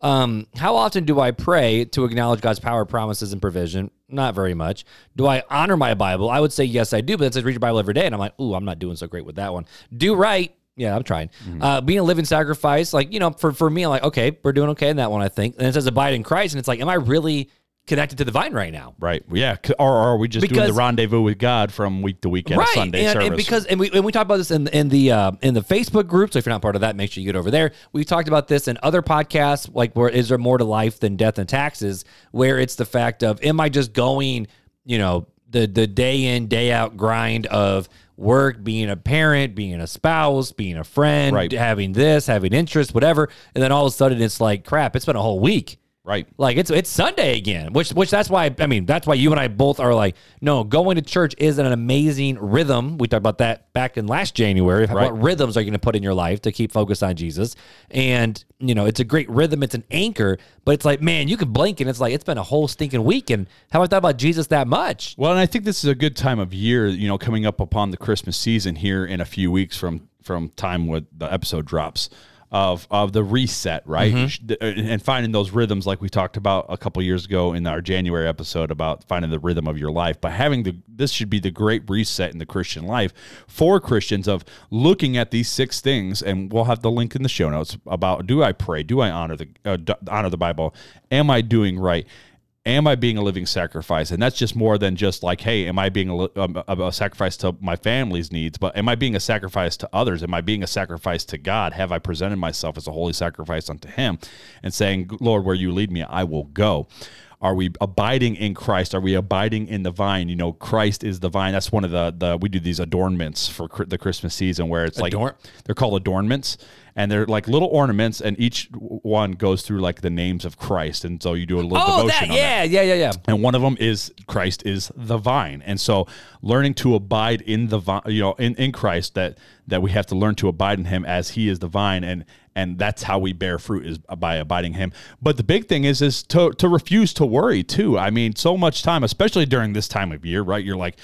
um, how often do I pray to acknowledge God's power, promises, and provision? Not very much. Do I honor my Bible? I would say yes, I do. But it says read your Bible every day, and I'm like, ooh, I'm not doing so great with that one. Do right. Yeah, I'm trying. Mm-hmm. Uh, being a living sacrifice, like you know, for for me, I'm like, okay, we're doing okay in that one, I think. And it says abide in Christ, and it's like, am I really connected to the vine right now. Right. Yeah. Or, or are we just because, doing the rendezvous with God from week to week at right. Sunday and, service? And because and we and we talked about this in in the uh, in the Facebook group. So if you're not part of that, make sure you get over there. We've talked about this in other podcasts, like where is there more to life than death and taxes? Where it's the fact of am I just going, you know, the the day in day out grind of work, being a parent, being a spouse, being a friend, right. having this, having interest, whatever, and then all of a sudden it's like crap. It's been a whole week Right. Like it's it's Sunday again, which which that's why I mean that's why you and I both are like no going to church is an amazing rhythm. We talked about that back in last January. Right. What rhythms are you going to put in your life to keep focused on Jesus? And you know it's a great rhythm. It's an anchor, but it's like man, you could blink and it's like it's been a whole stinking week. And how I thought about Jesus that much? Well, and I think this is a good time of year. You know, coming up upon the Christmas season here in a few weeks from from time when the episode drops of of the reset, right? Mm-hmm. Uh, and finding those rhythms, like we talked about a couple years ago in our January episode about finding the rhythm of your life. But having the this should be the great reset in the Christian life for Christians of looking at these six things, and we'll have the link in the show notes about: Do I pray? Do I honor the uh, honor the Bible? Am I doing right? Am I being a living sacrifice? And that's just more than just like, hey, am I being a, um, a, a, sacrifice to my family's needs? But am I being a sacrifice to others? Am I being a sacrifice to God? Have I presented myself as a holy sacrifice unto Him and saying, Lord, where you lead me, I will go? Are we abiding in Christ? Are we abiding in the vine? You know, Christ is the vine. That's one of the the we do these adornments for the Christmas season where it's like they're called adornments and they're like little ornaments, and each one goes through like the names of Christ, and so you do a little oh, devotion. That, yeah, that. yeah, yeah, yeah. And one of them is Christ is the vine, and so learning to abide in the vine, you know, in, in Christ that that we have to learn to abide in Him as He is the vine, and and that's how we bear fruit is by abiding Him. But the big thing is is to to refuse to worry too. I mean, so much time, especially during this time of year, right? You're like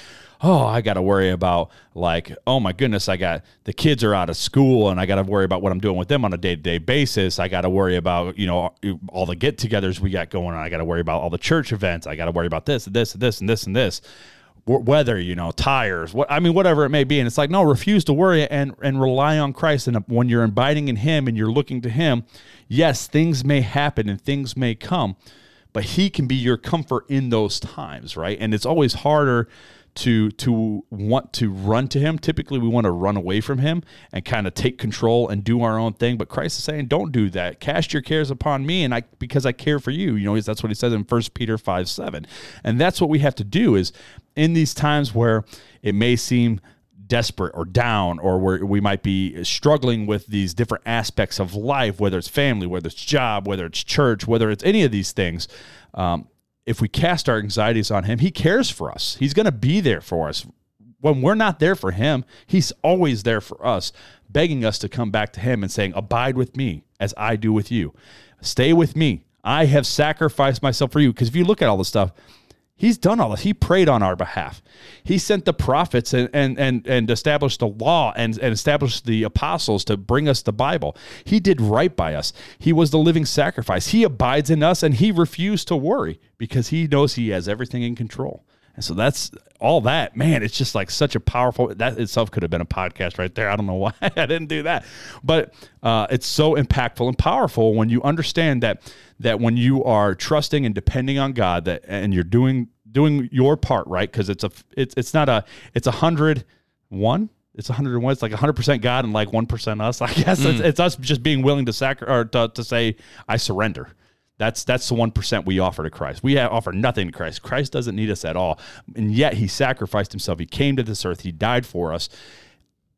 oh, I got to worry about like, oh my goodness, I got the kids are out of school and I got to worry about what I'm doing with them on a day to day basis. I got to worry about, you know, all the get togethers we got going on. I got to worry about all the church events. I got to worry about this this this and this and this. Weather, you know, tires, what I mean, whatever it may be, and it's like no, refuse to worry and and rely on Christ. And when you're abiding in Him and you're looking to Him, yes, things may happen and things may come, but He can be your comfort in those times, right? And it's always harder to to want to run to him. Typically we want to run away from him and kind of take control and do our own thing. But christ is saying don't do that. Cast your cares upon me and i because i care for you. You know that's what he says in 1 peter 5 7 and that's what we have to do is in these times where it may seem desperate or down or where we might be struggling with these different aspects of life whether it's family whether it's job whether it's church whether it's any of these things um, if we cast our anxieties on him, he cares for us. He's going to be there for us. When we're not there for him, he's always there for us, begging us to come back to him and saying, Abide with me as I do with you. Stay with me. I have sacrificed myself for you. Because if you look at all this stuff, He's done all this. He prayed on our behalf. He sent the prophets and and and, and established the law and, and established the apostles to bring us the Bible. He did right by us. He was the living sacrifice. He abides in us and he refused to worry because he knows he has everything in control. And so that's all that. Man, it's just like such a powerful that itself could have been a podcast right there. I don't know why I didn't do that. But uh, it's so impactful and powerful when you understand that that when you are trusting and depending on God that and you're doing doing your part right because it's a it's it's not a it's a hundred one it's 101 it's like 100% god and like 1% us i guess mm. it's, it's, us just being willing to sacrifice or to, to say i surrender that's that's the one percent we offer to Christ. We offer nothing to Christ. Christ doesn't need us at all, and yet He sacrificed Himself. He came to this earth. He died for us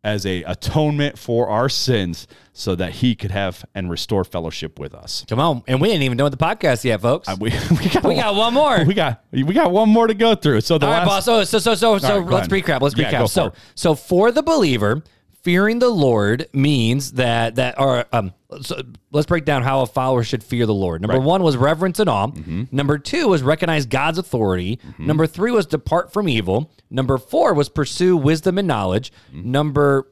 as a atonement for our sins, so that He could have and restore fellowship with us. Come on, and we didn't even know the podcast yet, folks. Uh, we, we, got, we one, got one more. We got we got one more to go through. So the all last, right, boss. So so so so, so right, let's recap. Let's recap. Yeah, so so for the believer fearing the Lord means that that or um, so let's break down how a follower should fear the Lord. Number right. one was reverence and awe. Mm-hmm. Number two was recognize God's authority. Mm-hmm. Number three was depart from evil. Number four was pursue wisdom and knowledge. Mm-hmm. Number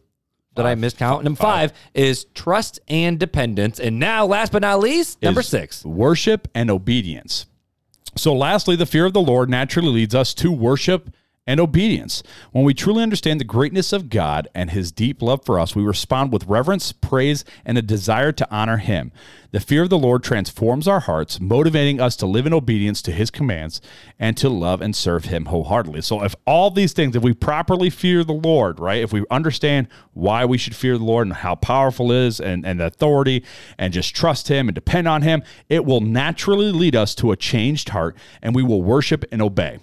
did I miscount? Number five. five is trust and dependence. And now, last but not least, number six, worship and obedience. So, lastly, the fear of the Lord naturally leads us to worship and obedience. When we truly understand the greatness of God and his deep love for us, we respond with reverence, praise, and a desire to honor him. The fear of the Lord transforms our hearts, motivating us to live in obedience to his commands and to love and serve him wholeheartedly. So, if all these things, if we properly fear the Lord, right, if we understand why we should fear the Lord and how powerful is and, and the authority, and just trust him and depend on him, it will naturally lead us to a changed heart and we will worship and obey.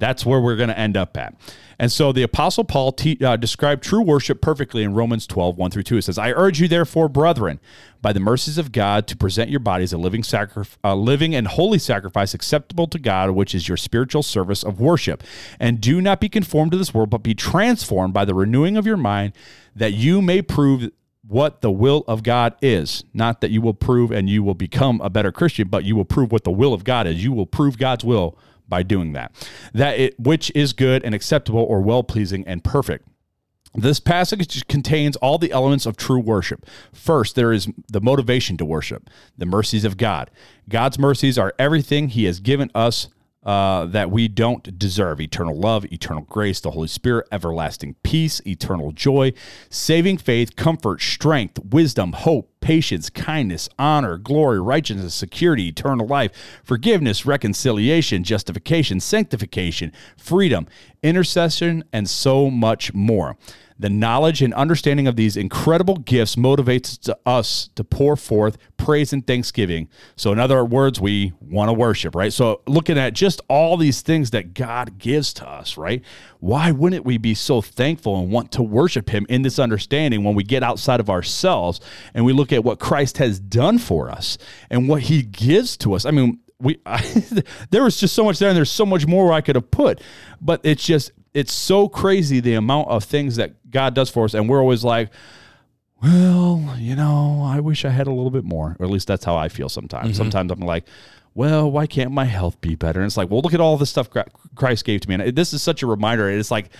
That's where we're going to end up at. And so the Apostle Paul te- uh, described true worship perfectly in Romans 12, 1 through 2. It says, I urge you, therefore, brethren, by the mercies of God, to present your bodies a living, sacri- living and holy sacrifice acceptable to God, which is your spiritual service of worship. And do not be conformed to this world, but be transformed by the renewing of your mind, that you may prove what the will of God is. Not that you will prove and you will become a better Christian, but you will prove what the will of God is. You will prove God's will by doing that. That it which is good and acceptable or well pleasing and perfect. This passage contains all the elements of true worship. First, there is the motivation to worship, the mercies of God. God's mercies are everything He has given us uh, that we don't deserve eternal love, eternal grace, the Holy Spirit, everlasting peace, eternal joy, saving faith, comfort, strength, wisdom, hope, patience, kindness, honor, glory, righteousness, security, eternal life, forgiveness, reconciliation, justification, sanctification, freedom, intercession, and so much more. The knowledge and understanding of these incredible gifts motivates us to pour forth praise and thanksgiving. So, in other words, we want to worship, right? So, looking at just all these things that God gives to us, right? Why wouldn't we be so thankful and want to worship Him in this understanding when we get outside of ourselves and we look at what Christ has done for us and what He gives to us? I mean, we I, there was just so much there and there's so much more I could have put but it's just it's so crazy the amount of things that God does for us, and we're always like, well, you know, I wish I had a little bit more, or at least that's how I feel sometimes. Mm-hmm. Sometimes I'm like, well, why can't my health be better? And it's like, well, look at all the stuff Christ gave to me, and this is such a reminder. It's like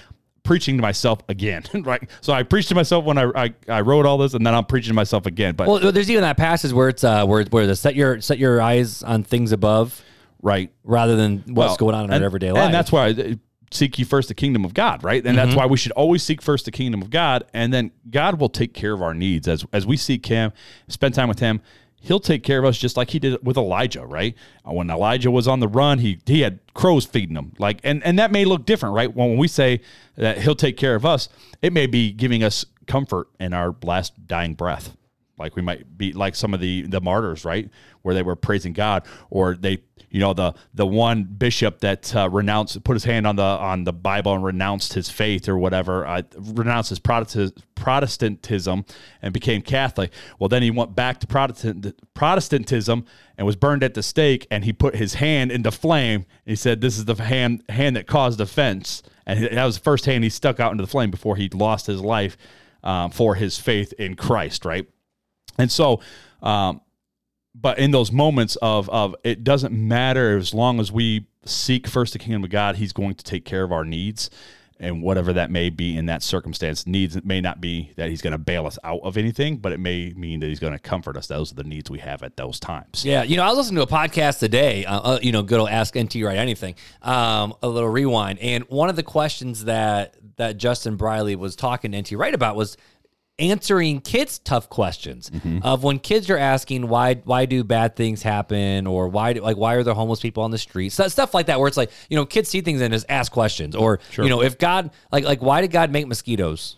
preaching to myself again, right? So I preached to myself when I, I, I wrote all this, and then I'm preaching to myself again. But well, there's even that passage where it's uh where where the set your set your eyes on things above, right, rather than what's well, going on in and, our everyday life. And that's why seek ye first the kingdom of God, right? And mm-hmm. that's why we should always seek first the kingdom of God, and then God will take care of our needs as as we seek Him, spend time with Him. He'll take care of us just like He did with Elijah, right? Uh, when Elijah was on the run, he he had crows feeding him, like, and and that may look different, right? When we say that He'll take care of us, it may be giving us comfort in our last dying breath like we might be like some of the the martyrs, right, where they were praising God, or they, you know, the the one bishop that uh, renounced, put his hand on the on the Bible and renounced his faith or whatever, uh, renounced his Protestantism and became Catholic. Well, then he went back to Protestant Protestantism and was burned at the stake, and he put his hand in the flame. He said, "This is the hand hand that caused offense," and that was the first hand he stuck out into the flame before he lost his life um, for his faith in Christ, right? And so, um, but in those moments of of it doesn't matter as long as we seek first the kingdom of God, He's going to take care of our needs. And whatever that may be in that circumstance, needs it may not be that he's going to bail us out of anything, but it may mean that he's going to comfort us. Those are the needs we have at those times. Yeah, you know, I was listening to a podcast today. Uh, uh, you know, good old Ask NT Wright Anything. Um, a little rewind, and one of the questions that that Justin Brierley was talking to NT Wright about was answering kids tough questions of when kids are asking why why do bad things happen or why do, like why are there homeless people on the streets so, stuff like that where it's like you know kids see things and just ask questions or you know if God like like why did God make mosquitoes?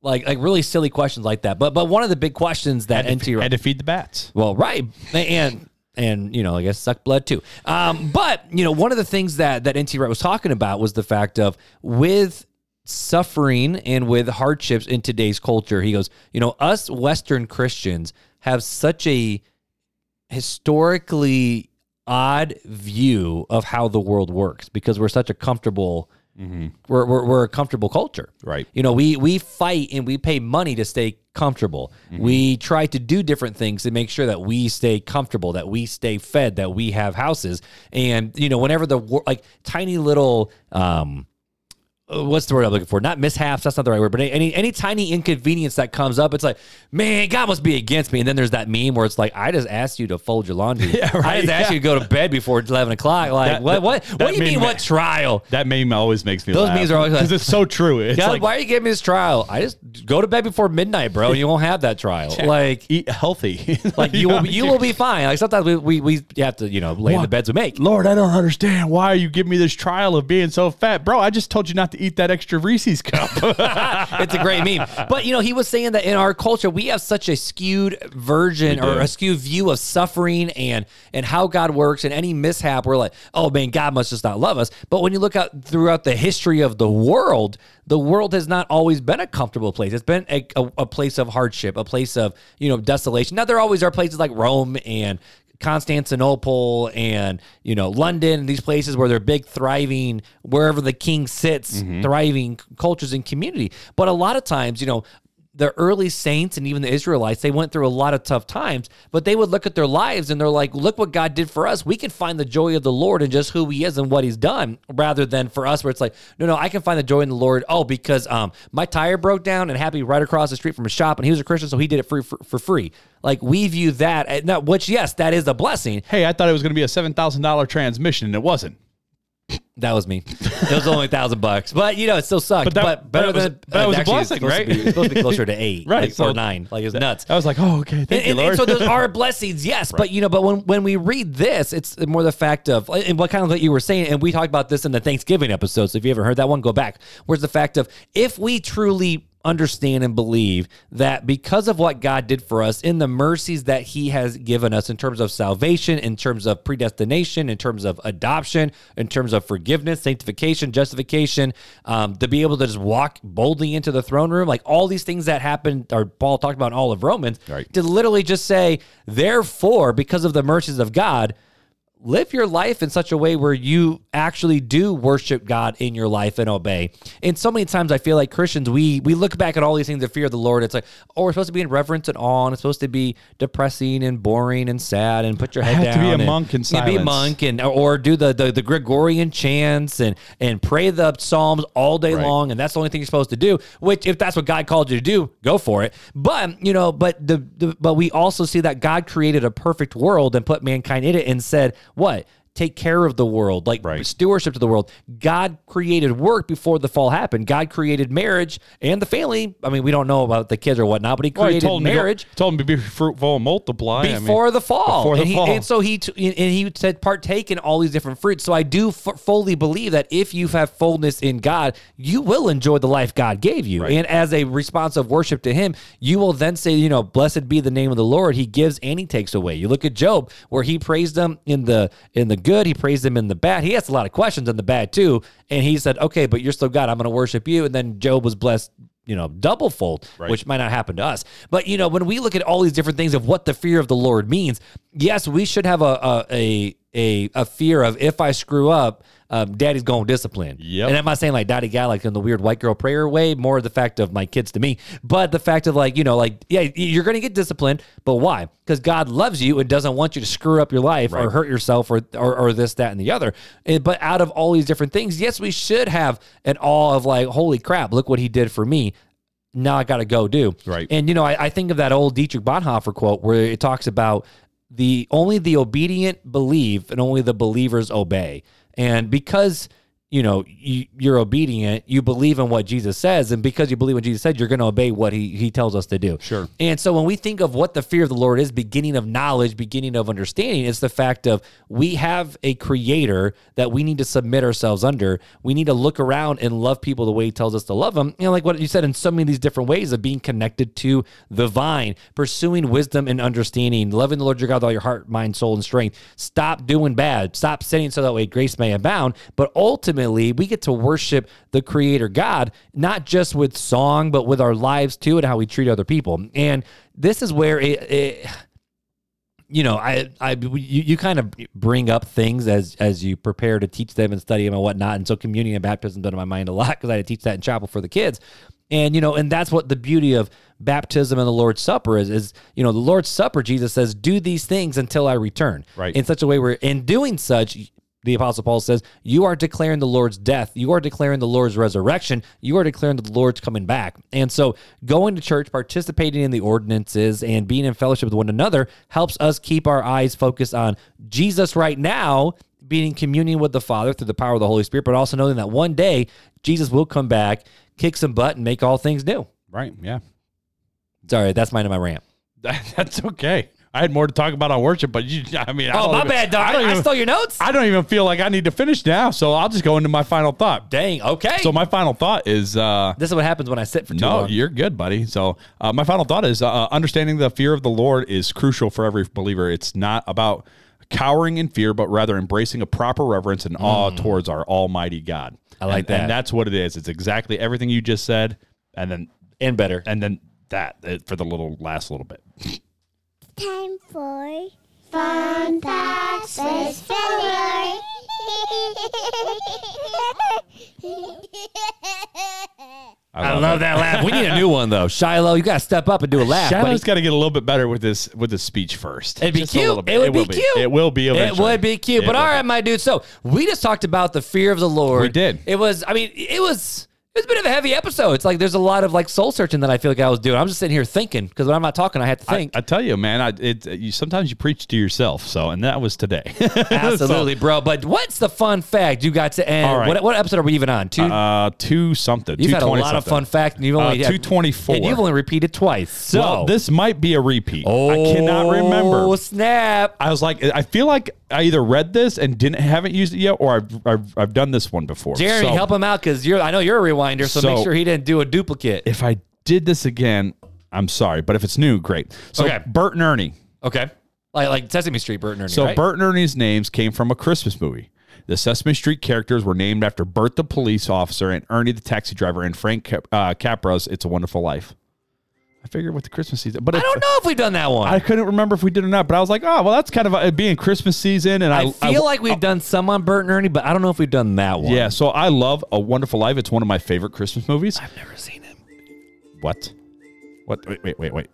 Like like really silly questions like that. But but one of the big questions that NT to, Wright and to feed the bats. well, right, and and you know, I guess suck blood too. Um, but you know, one of the things that that NT Wright was talking about was the fact of with suffering and with hardships in today's culture. He goes, you know, us Western Christians have such a historically odd view of how the world works because we're such a comfortable. We're, we're, we're a comfortable culture. Right. You know, we we fight and we pay money to stay comfortable. We try to do different things to make sure that we stay comfortable, that we stay fed, that we have houses. And you know, whenever the like tiny little um Uh, what's the word I'm looking for? Not mishaps. That's not the right word. But any any tiny inconvenience that comes up, it's like, man, God must be against me. And then there's that meme where it's like, I just asked you to fold your laundry. Yeah, I right, just asked you to go to bed before eleven o'clock. Like, That- what? that- What? What do you meme mean? What trial? That meme always makes me Those laugh. memes are always like- because it's so true. It's God, like why are you giving me this trial? I just go to bed before midnight, bro, and you won't have that trial. Like, eat healthy. like you will, you will be fine. Like sometimes we, we, we have to, you know, lay in the beds we make. Lord, I don't understand. Why are you giving me this trial of being so fat, bro? I just told you not to eat that extra Reese's cup. it's a great meme. But you know, he was saying that in our culture, we have such a skewed version or a skewed view of suffering and and how God works. And any mishap, we're like, oh man, God must just not love us. But when you look out throughout the history of the world, the world has not always been a comfortable place. It's been a, a, a place of hardship, a place of you know desolation. Now there always are places like Rome and Constantinople and you know London, these places where they're big, thriving, wherever the king sits, mm-hmm. thriving cultures and community. But a lot of times, you know, the early saints and even the Israelites, they went through a lot of tough times, but they would look at their lives and they're like, look what God did for us. We can find the joy of the Lord and just who he is and what he's done, rather than for us where it's like, no, no, I can find the joy in the Lord. Oh, because um my tire broke down and happy right across the street from a shop and he was a Christian, so he did it free for, for free. Like we view that, uh, now, which yes, that is a blessing. hey, I thought it was going to be a seven thousand dollar transmission, and it wasn't. That was me. It was only a thousand bucks, but you know it still sucked. But But, that- better but was- than that was a it's blessing, supposed to right? be- it's supposed to be closer to eight, Right, Like, so- or nine. Like it was nuts. I was like, oh, okay, thank you, And, and so those are blessings, yes. But you know, but when when we read this, it's more the fact of and what kind of what you were saying, and we talked about this in the Thanksgiving episode. So if you haven't heard that one, go back. Where's the fact of if we truly understand and believe that because of what God did for us in the mercies that He has given us in terms of salvation, in terms of predestination, in terms of adoption, in terms of forgiveness, sanctification, justification, um, to be able to just walk boldly into the throne room, like all these things that happened, or Paul talked about in all of Romans, Right. to literally just say, therefore, because of the mercies of God, live your life in such a way where you actually do worship God in your life and obey. And so many times I feel like Christians, we we look back at all these things of fear of the Lord. It's like, oh, we're supposed to be in reverence and awe, and it's supposed to be depressing and boring and sad and put your head have down. to be a and- monk in Yeah, be a monk and or do the, the the Gregorian chants and and pray the Psalms all day Right. long, and that's the only thing you're supposed to do. Which, if that's what God called you to do, go for it. But you know, but the, the but we also see that God created a perfect world and put mankind in it, and said, "What? Take care of the world, like Right. stewardship to the world. God created work before the fall happened. God created marriage and the family. I mean, we don't know about the kids or whatnot, but He Well, he created told him to marriage told him to be fruitful and multiply. I mean, before the fall. Before the and, he, fall. and so he and he said partake in all these different fruits. So I do f- fully believe that if you have fullness in God, you will enjoy the life God gave you. Right. And as a response of worship to Him, you will then say, you know, blessed be the name of the Lord. He gives and He takes away. You look at Job, where he praised Him in the in the good, He praised Him in the bad. He asked a lot of questions in the bad too, and He said, okay, but you're still God. I'm going to worship you. And then Job was blessed you know, double fold, Right. which might not happen to us. But you know, when we look at all these different things of what the fear of the Lord means, yes, we should have a a a, a, a fear of if I screw up, um, daddy's going to discipline. Yep. And I'm not saying like daddy guy like in the weird white girl prayer way, more the fact of my kids to me, but the fact of like, you know, like, yeah, you're going to get disciplined, but why? Because God loves you and doesn't want you to screw up your life or hurt yourself or, or, or this, that, and the other. Eh, But out of all these different things, yes, we should have an awe of like, holy crap, look what he did for me now I got to go do. Right. And, you know, I, I think of that old Dietrich Bonhoeffer quote where it talks about the only the obedient believe and only the believers obey. And because, you know, you, you're obedient, you believe in what Jesus says. And because you believe what Jesus said, you're going to obey what he, he tells us to do. Sure. And so when we think of what the fear of the Lord is, beginning of knowledge, beginning of understanding, it's the fact of we have a creator that we need to submit ourselves under. We need to look around and love people the way he tells us to love them. You know, like what you said in so many of these different ways of being connected to the vine, pursuing wisdom and understanding, loving the Lord your God with all your heart, mind, soul, and strength. Stop doing bad. Stop sinning so that way grace may abound. But ultimately, we get to worship the creator God, not just with song, but with our lives too and how we treat other people. And this is where it, it you know, I, I, you, you kind of bring up things as as you prepare to teach them and study them and whatnot. And so, communion and baptism done in my mind a lot because I had to teach that in chapel for the kids. And you know, and that's what the beauty of baptism and the Lord's Supper is. Is you know, the Lord's Supper, Jesus says, "Do these things until I return." Right. In such a way where, in doing such, the Apostle Paul says, You are declaring the Lord's death. You are declaring the Lord's resurrection. You are declaring that the Lord's coming back. And so, going to church, participating in the ordinances, and being in fellowship with one another helps us keep our eyes focused on Jesus right now, being in communion with the Father through the power of the Holy Spirit, but also knowing that one day Jesus will come back, kick some butt, and make all things new. right. Yeah. Sorry, that's mine of my rant. That's okay. I had more to talk about on worship, but you, I mean, I Oh, my even- bad, dog. I I, even, stole your notes? I don't even feel like I need to finish now, so I'll just go into my final thought. Dang, okay. So my final thought is uh, this is what happens when I sit for too no, long. you're good, buddy. So uh, my final thought is uh, understanding the fear of the Lord is crucial for every believer. It's not about cowering in fear, but rather embracing a proper reverence and awe towards our Almighty God. Mm. I like And- that. and that's what it is. It's exactly everything you just said, and then and better. and then that uh, for the little last little bit. Time for Fun Facts with Fuller. I love that laugh. We need a new one though. Shiloh, you gotta step up and do a laugh. buddy. Shiloh's got to get a little bit better with this with the speech first. It'd be Just a cute. little bit. It would will be cute. It will be. It Eventually. would be cute. It but will all be. right, my dude. So we just talked about the fear of the Lord. We did. It was, I mean, it was it was a bit of a heavy episode. It's like there's a lot of like soul searching that I feel like I was doing. I'm just sitting here thinking because when I'm not talking, I have to think. I tell you, man, I, it you sometimes you preach to yourself. So, and that was today. Absolutely, bro. But what's the fun fact you got to end? Right. What, what episode are we even on? Two. uh, two something. You've had a 220 lot of fun fact. and you've Uh, only had- 224. and you've only repeated twice. So well, this might be a repeat. oh, I cannot remember. Oh snap! I was like, I feel like I either read this and didn't haven't used it yet, or I've I've, I've done this one before. Jeremy, So, help him out because you're. I know you're a rewinder, so, So- make sure he didn't do a duplicate. If I did this again, I'm sorry, but if it's new, great. So Okay. Bert and Ernie. Okay. Like like Sesame Street, Bert and Ernie. So right? Bert and Ernie's names came from a Christmas movie. The Sesame Street characters were named after Bert the police officer and Ernie the taxi driver and Frank Cap- uh, Capra's It's a Wonderful Life. I figured with the Christmas season, but I if- don't know if we've done that one. I I, couldn't remember if we did or not. But I was like, oh well, that's kind of a, being Christmas season, and I, feel like we've done some on Bert and Ernie, but I don't know if we've done that one. yeah. So I love A Wonderful Life. It's one of my favorite Christmas movies. I've never seen it. What? What? Wait, wait, wait, wait.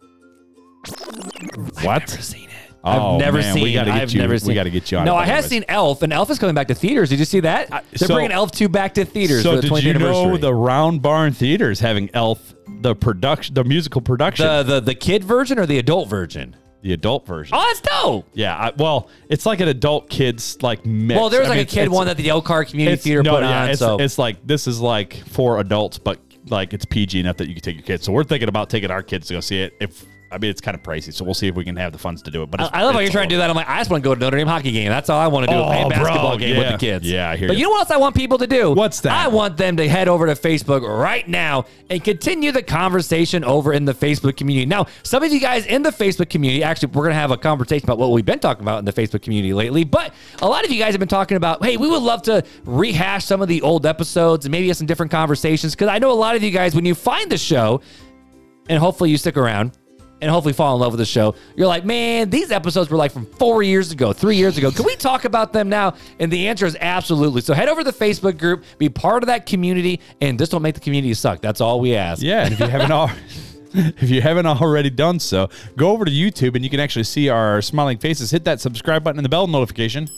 What? I've Never seen it. Oh, I've never man, seen. we gotta get I've you- never we gotta get you on No, I have seen Elf, and Elf is coming back to theaters. Did you see that? They're so- bringing Elf two back to theaters So for the did 20th you know the Round Barn Theater is having Elf the production, the musical production? the the the kid version or the adult version? The adult version. Oh, that's dope. Yeah. I, well, it's like an adult kids like mix. Well, there's I like mean, a kid it's- one that the Elkhart Community Theater no, put yeah, on. It's, so it's like this is like for adults, but like it's PG enough that you can take your kids. So we're thinking about taking our kids to go see it. If I mean, it's kind of pricey, so we'll see if we can have the funds to do it. But I, it's, I love how you're trying to do that. I'm like, I just want to go to Notre Dame hockey game. That's all I want to do. Oh, play a bro, basketball game with the kids. Yeah, I hear But you. you know what else I want people to do? What's that? I want them to head over to Facebook right now and continue the conversation over in the Facebook community. Now, some of you guys in the Facebook community, actually, we're going to have a conversation about what we've been talking about in the Facebook community lately. But a lot of you guys have been talking about, hey, we would love to rehash some of the old episodes and maybe have some different conversations. Because I know a lot of you guys, when you find the show, and hopefully you stick around and hopefully fall in love with the show. You're like, man, these episodes were like from four years ago, three years ago. Can we talk about them now? And the answer is absolutely. So head over to the Facebook group, be part of that community, and just don't make the community suck. That's all we ask. Yeah, and if you haven't al- if you haven't already done so, go over to YouTube and you can actually see our smiling faces. Hit that subscribe button and the bell notification.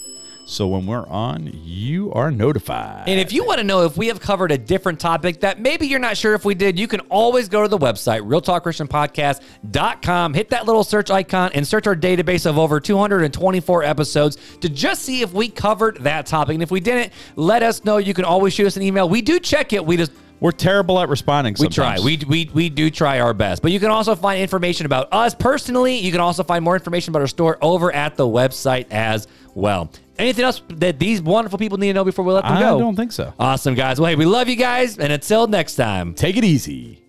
So when we're on, you are notified. And if you want to know if we have covered a different topic that maybe you're not sure if we did, you can always go to the website, realtalkchristianpodcast.com, hit that little search icon, and search our database of over 224 episodes to just see if we covered that topic. And if we didn't, let us know. You can always shoot us an email. We do check it. We just we're terrible at responding. we try. We, we we do try our best. But you can also find information about us personally. You can also find more information about our store over at the website as well. Anything else that these wonderful people need to know before we let them I go? I don't think so. Awesome, guys. Well, hey, we love you guys. And until next time. Take it easy.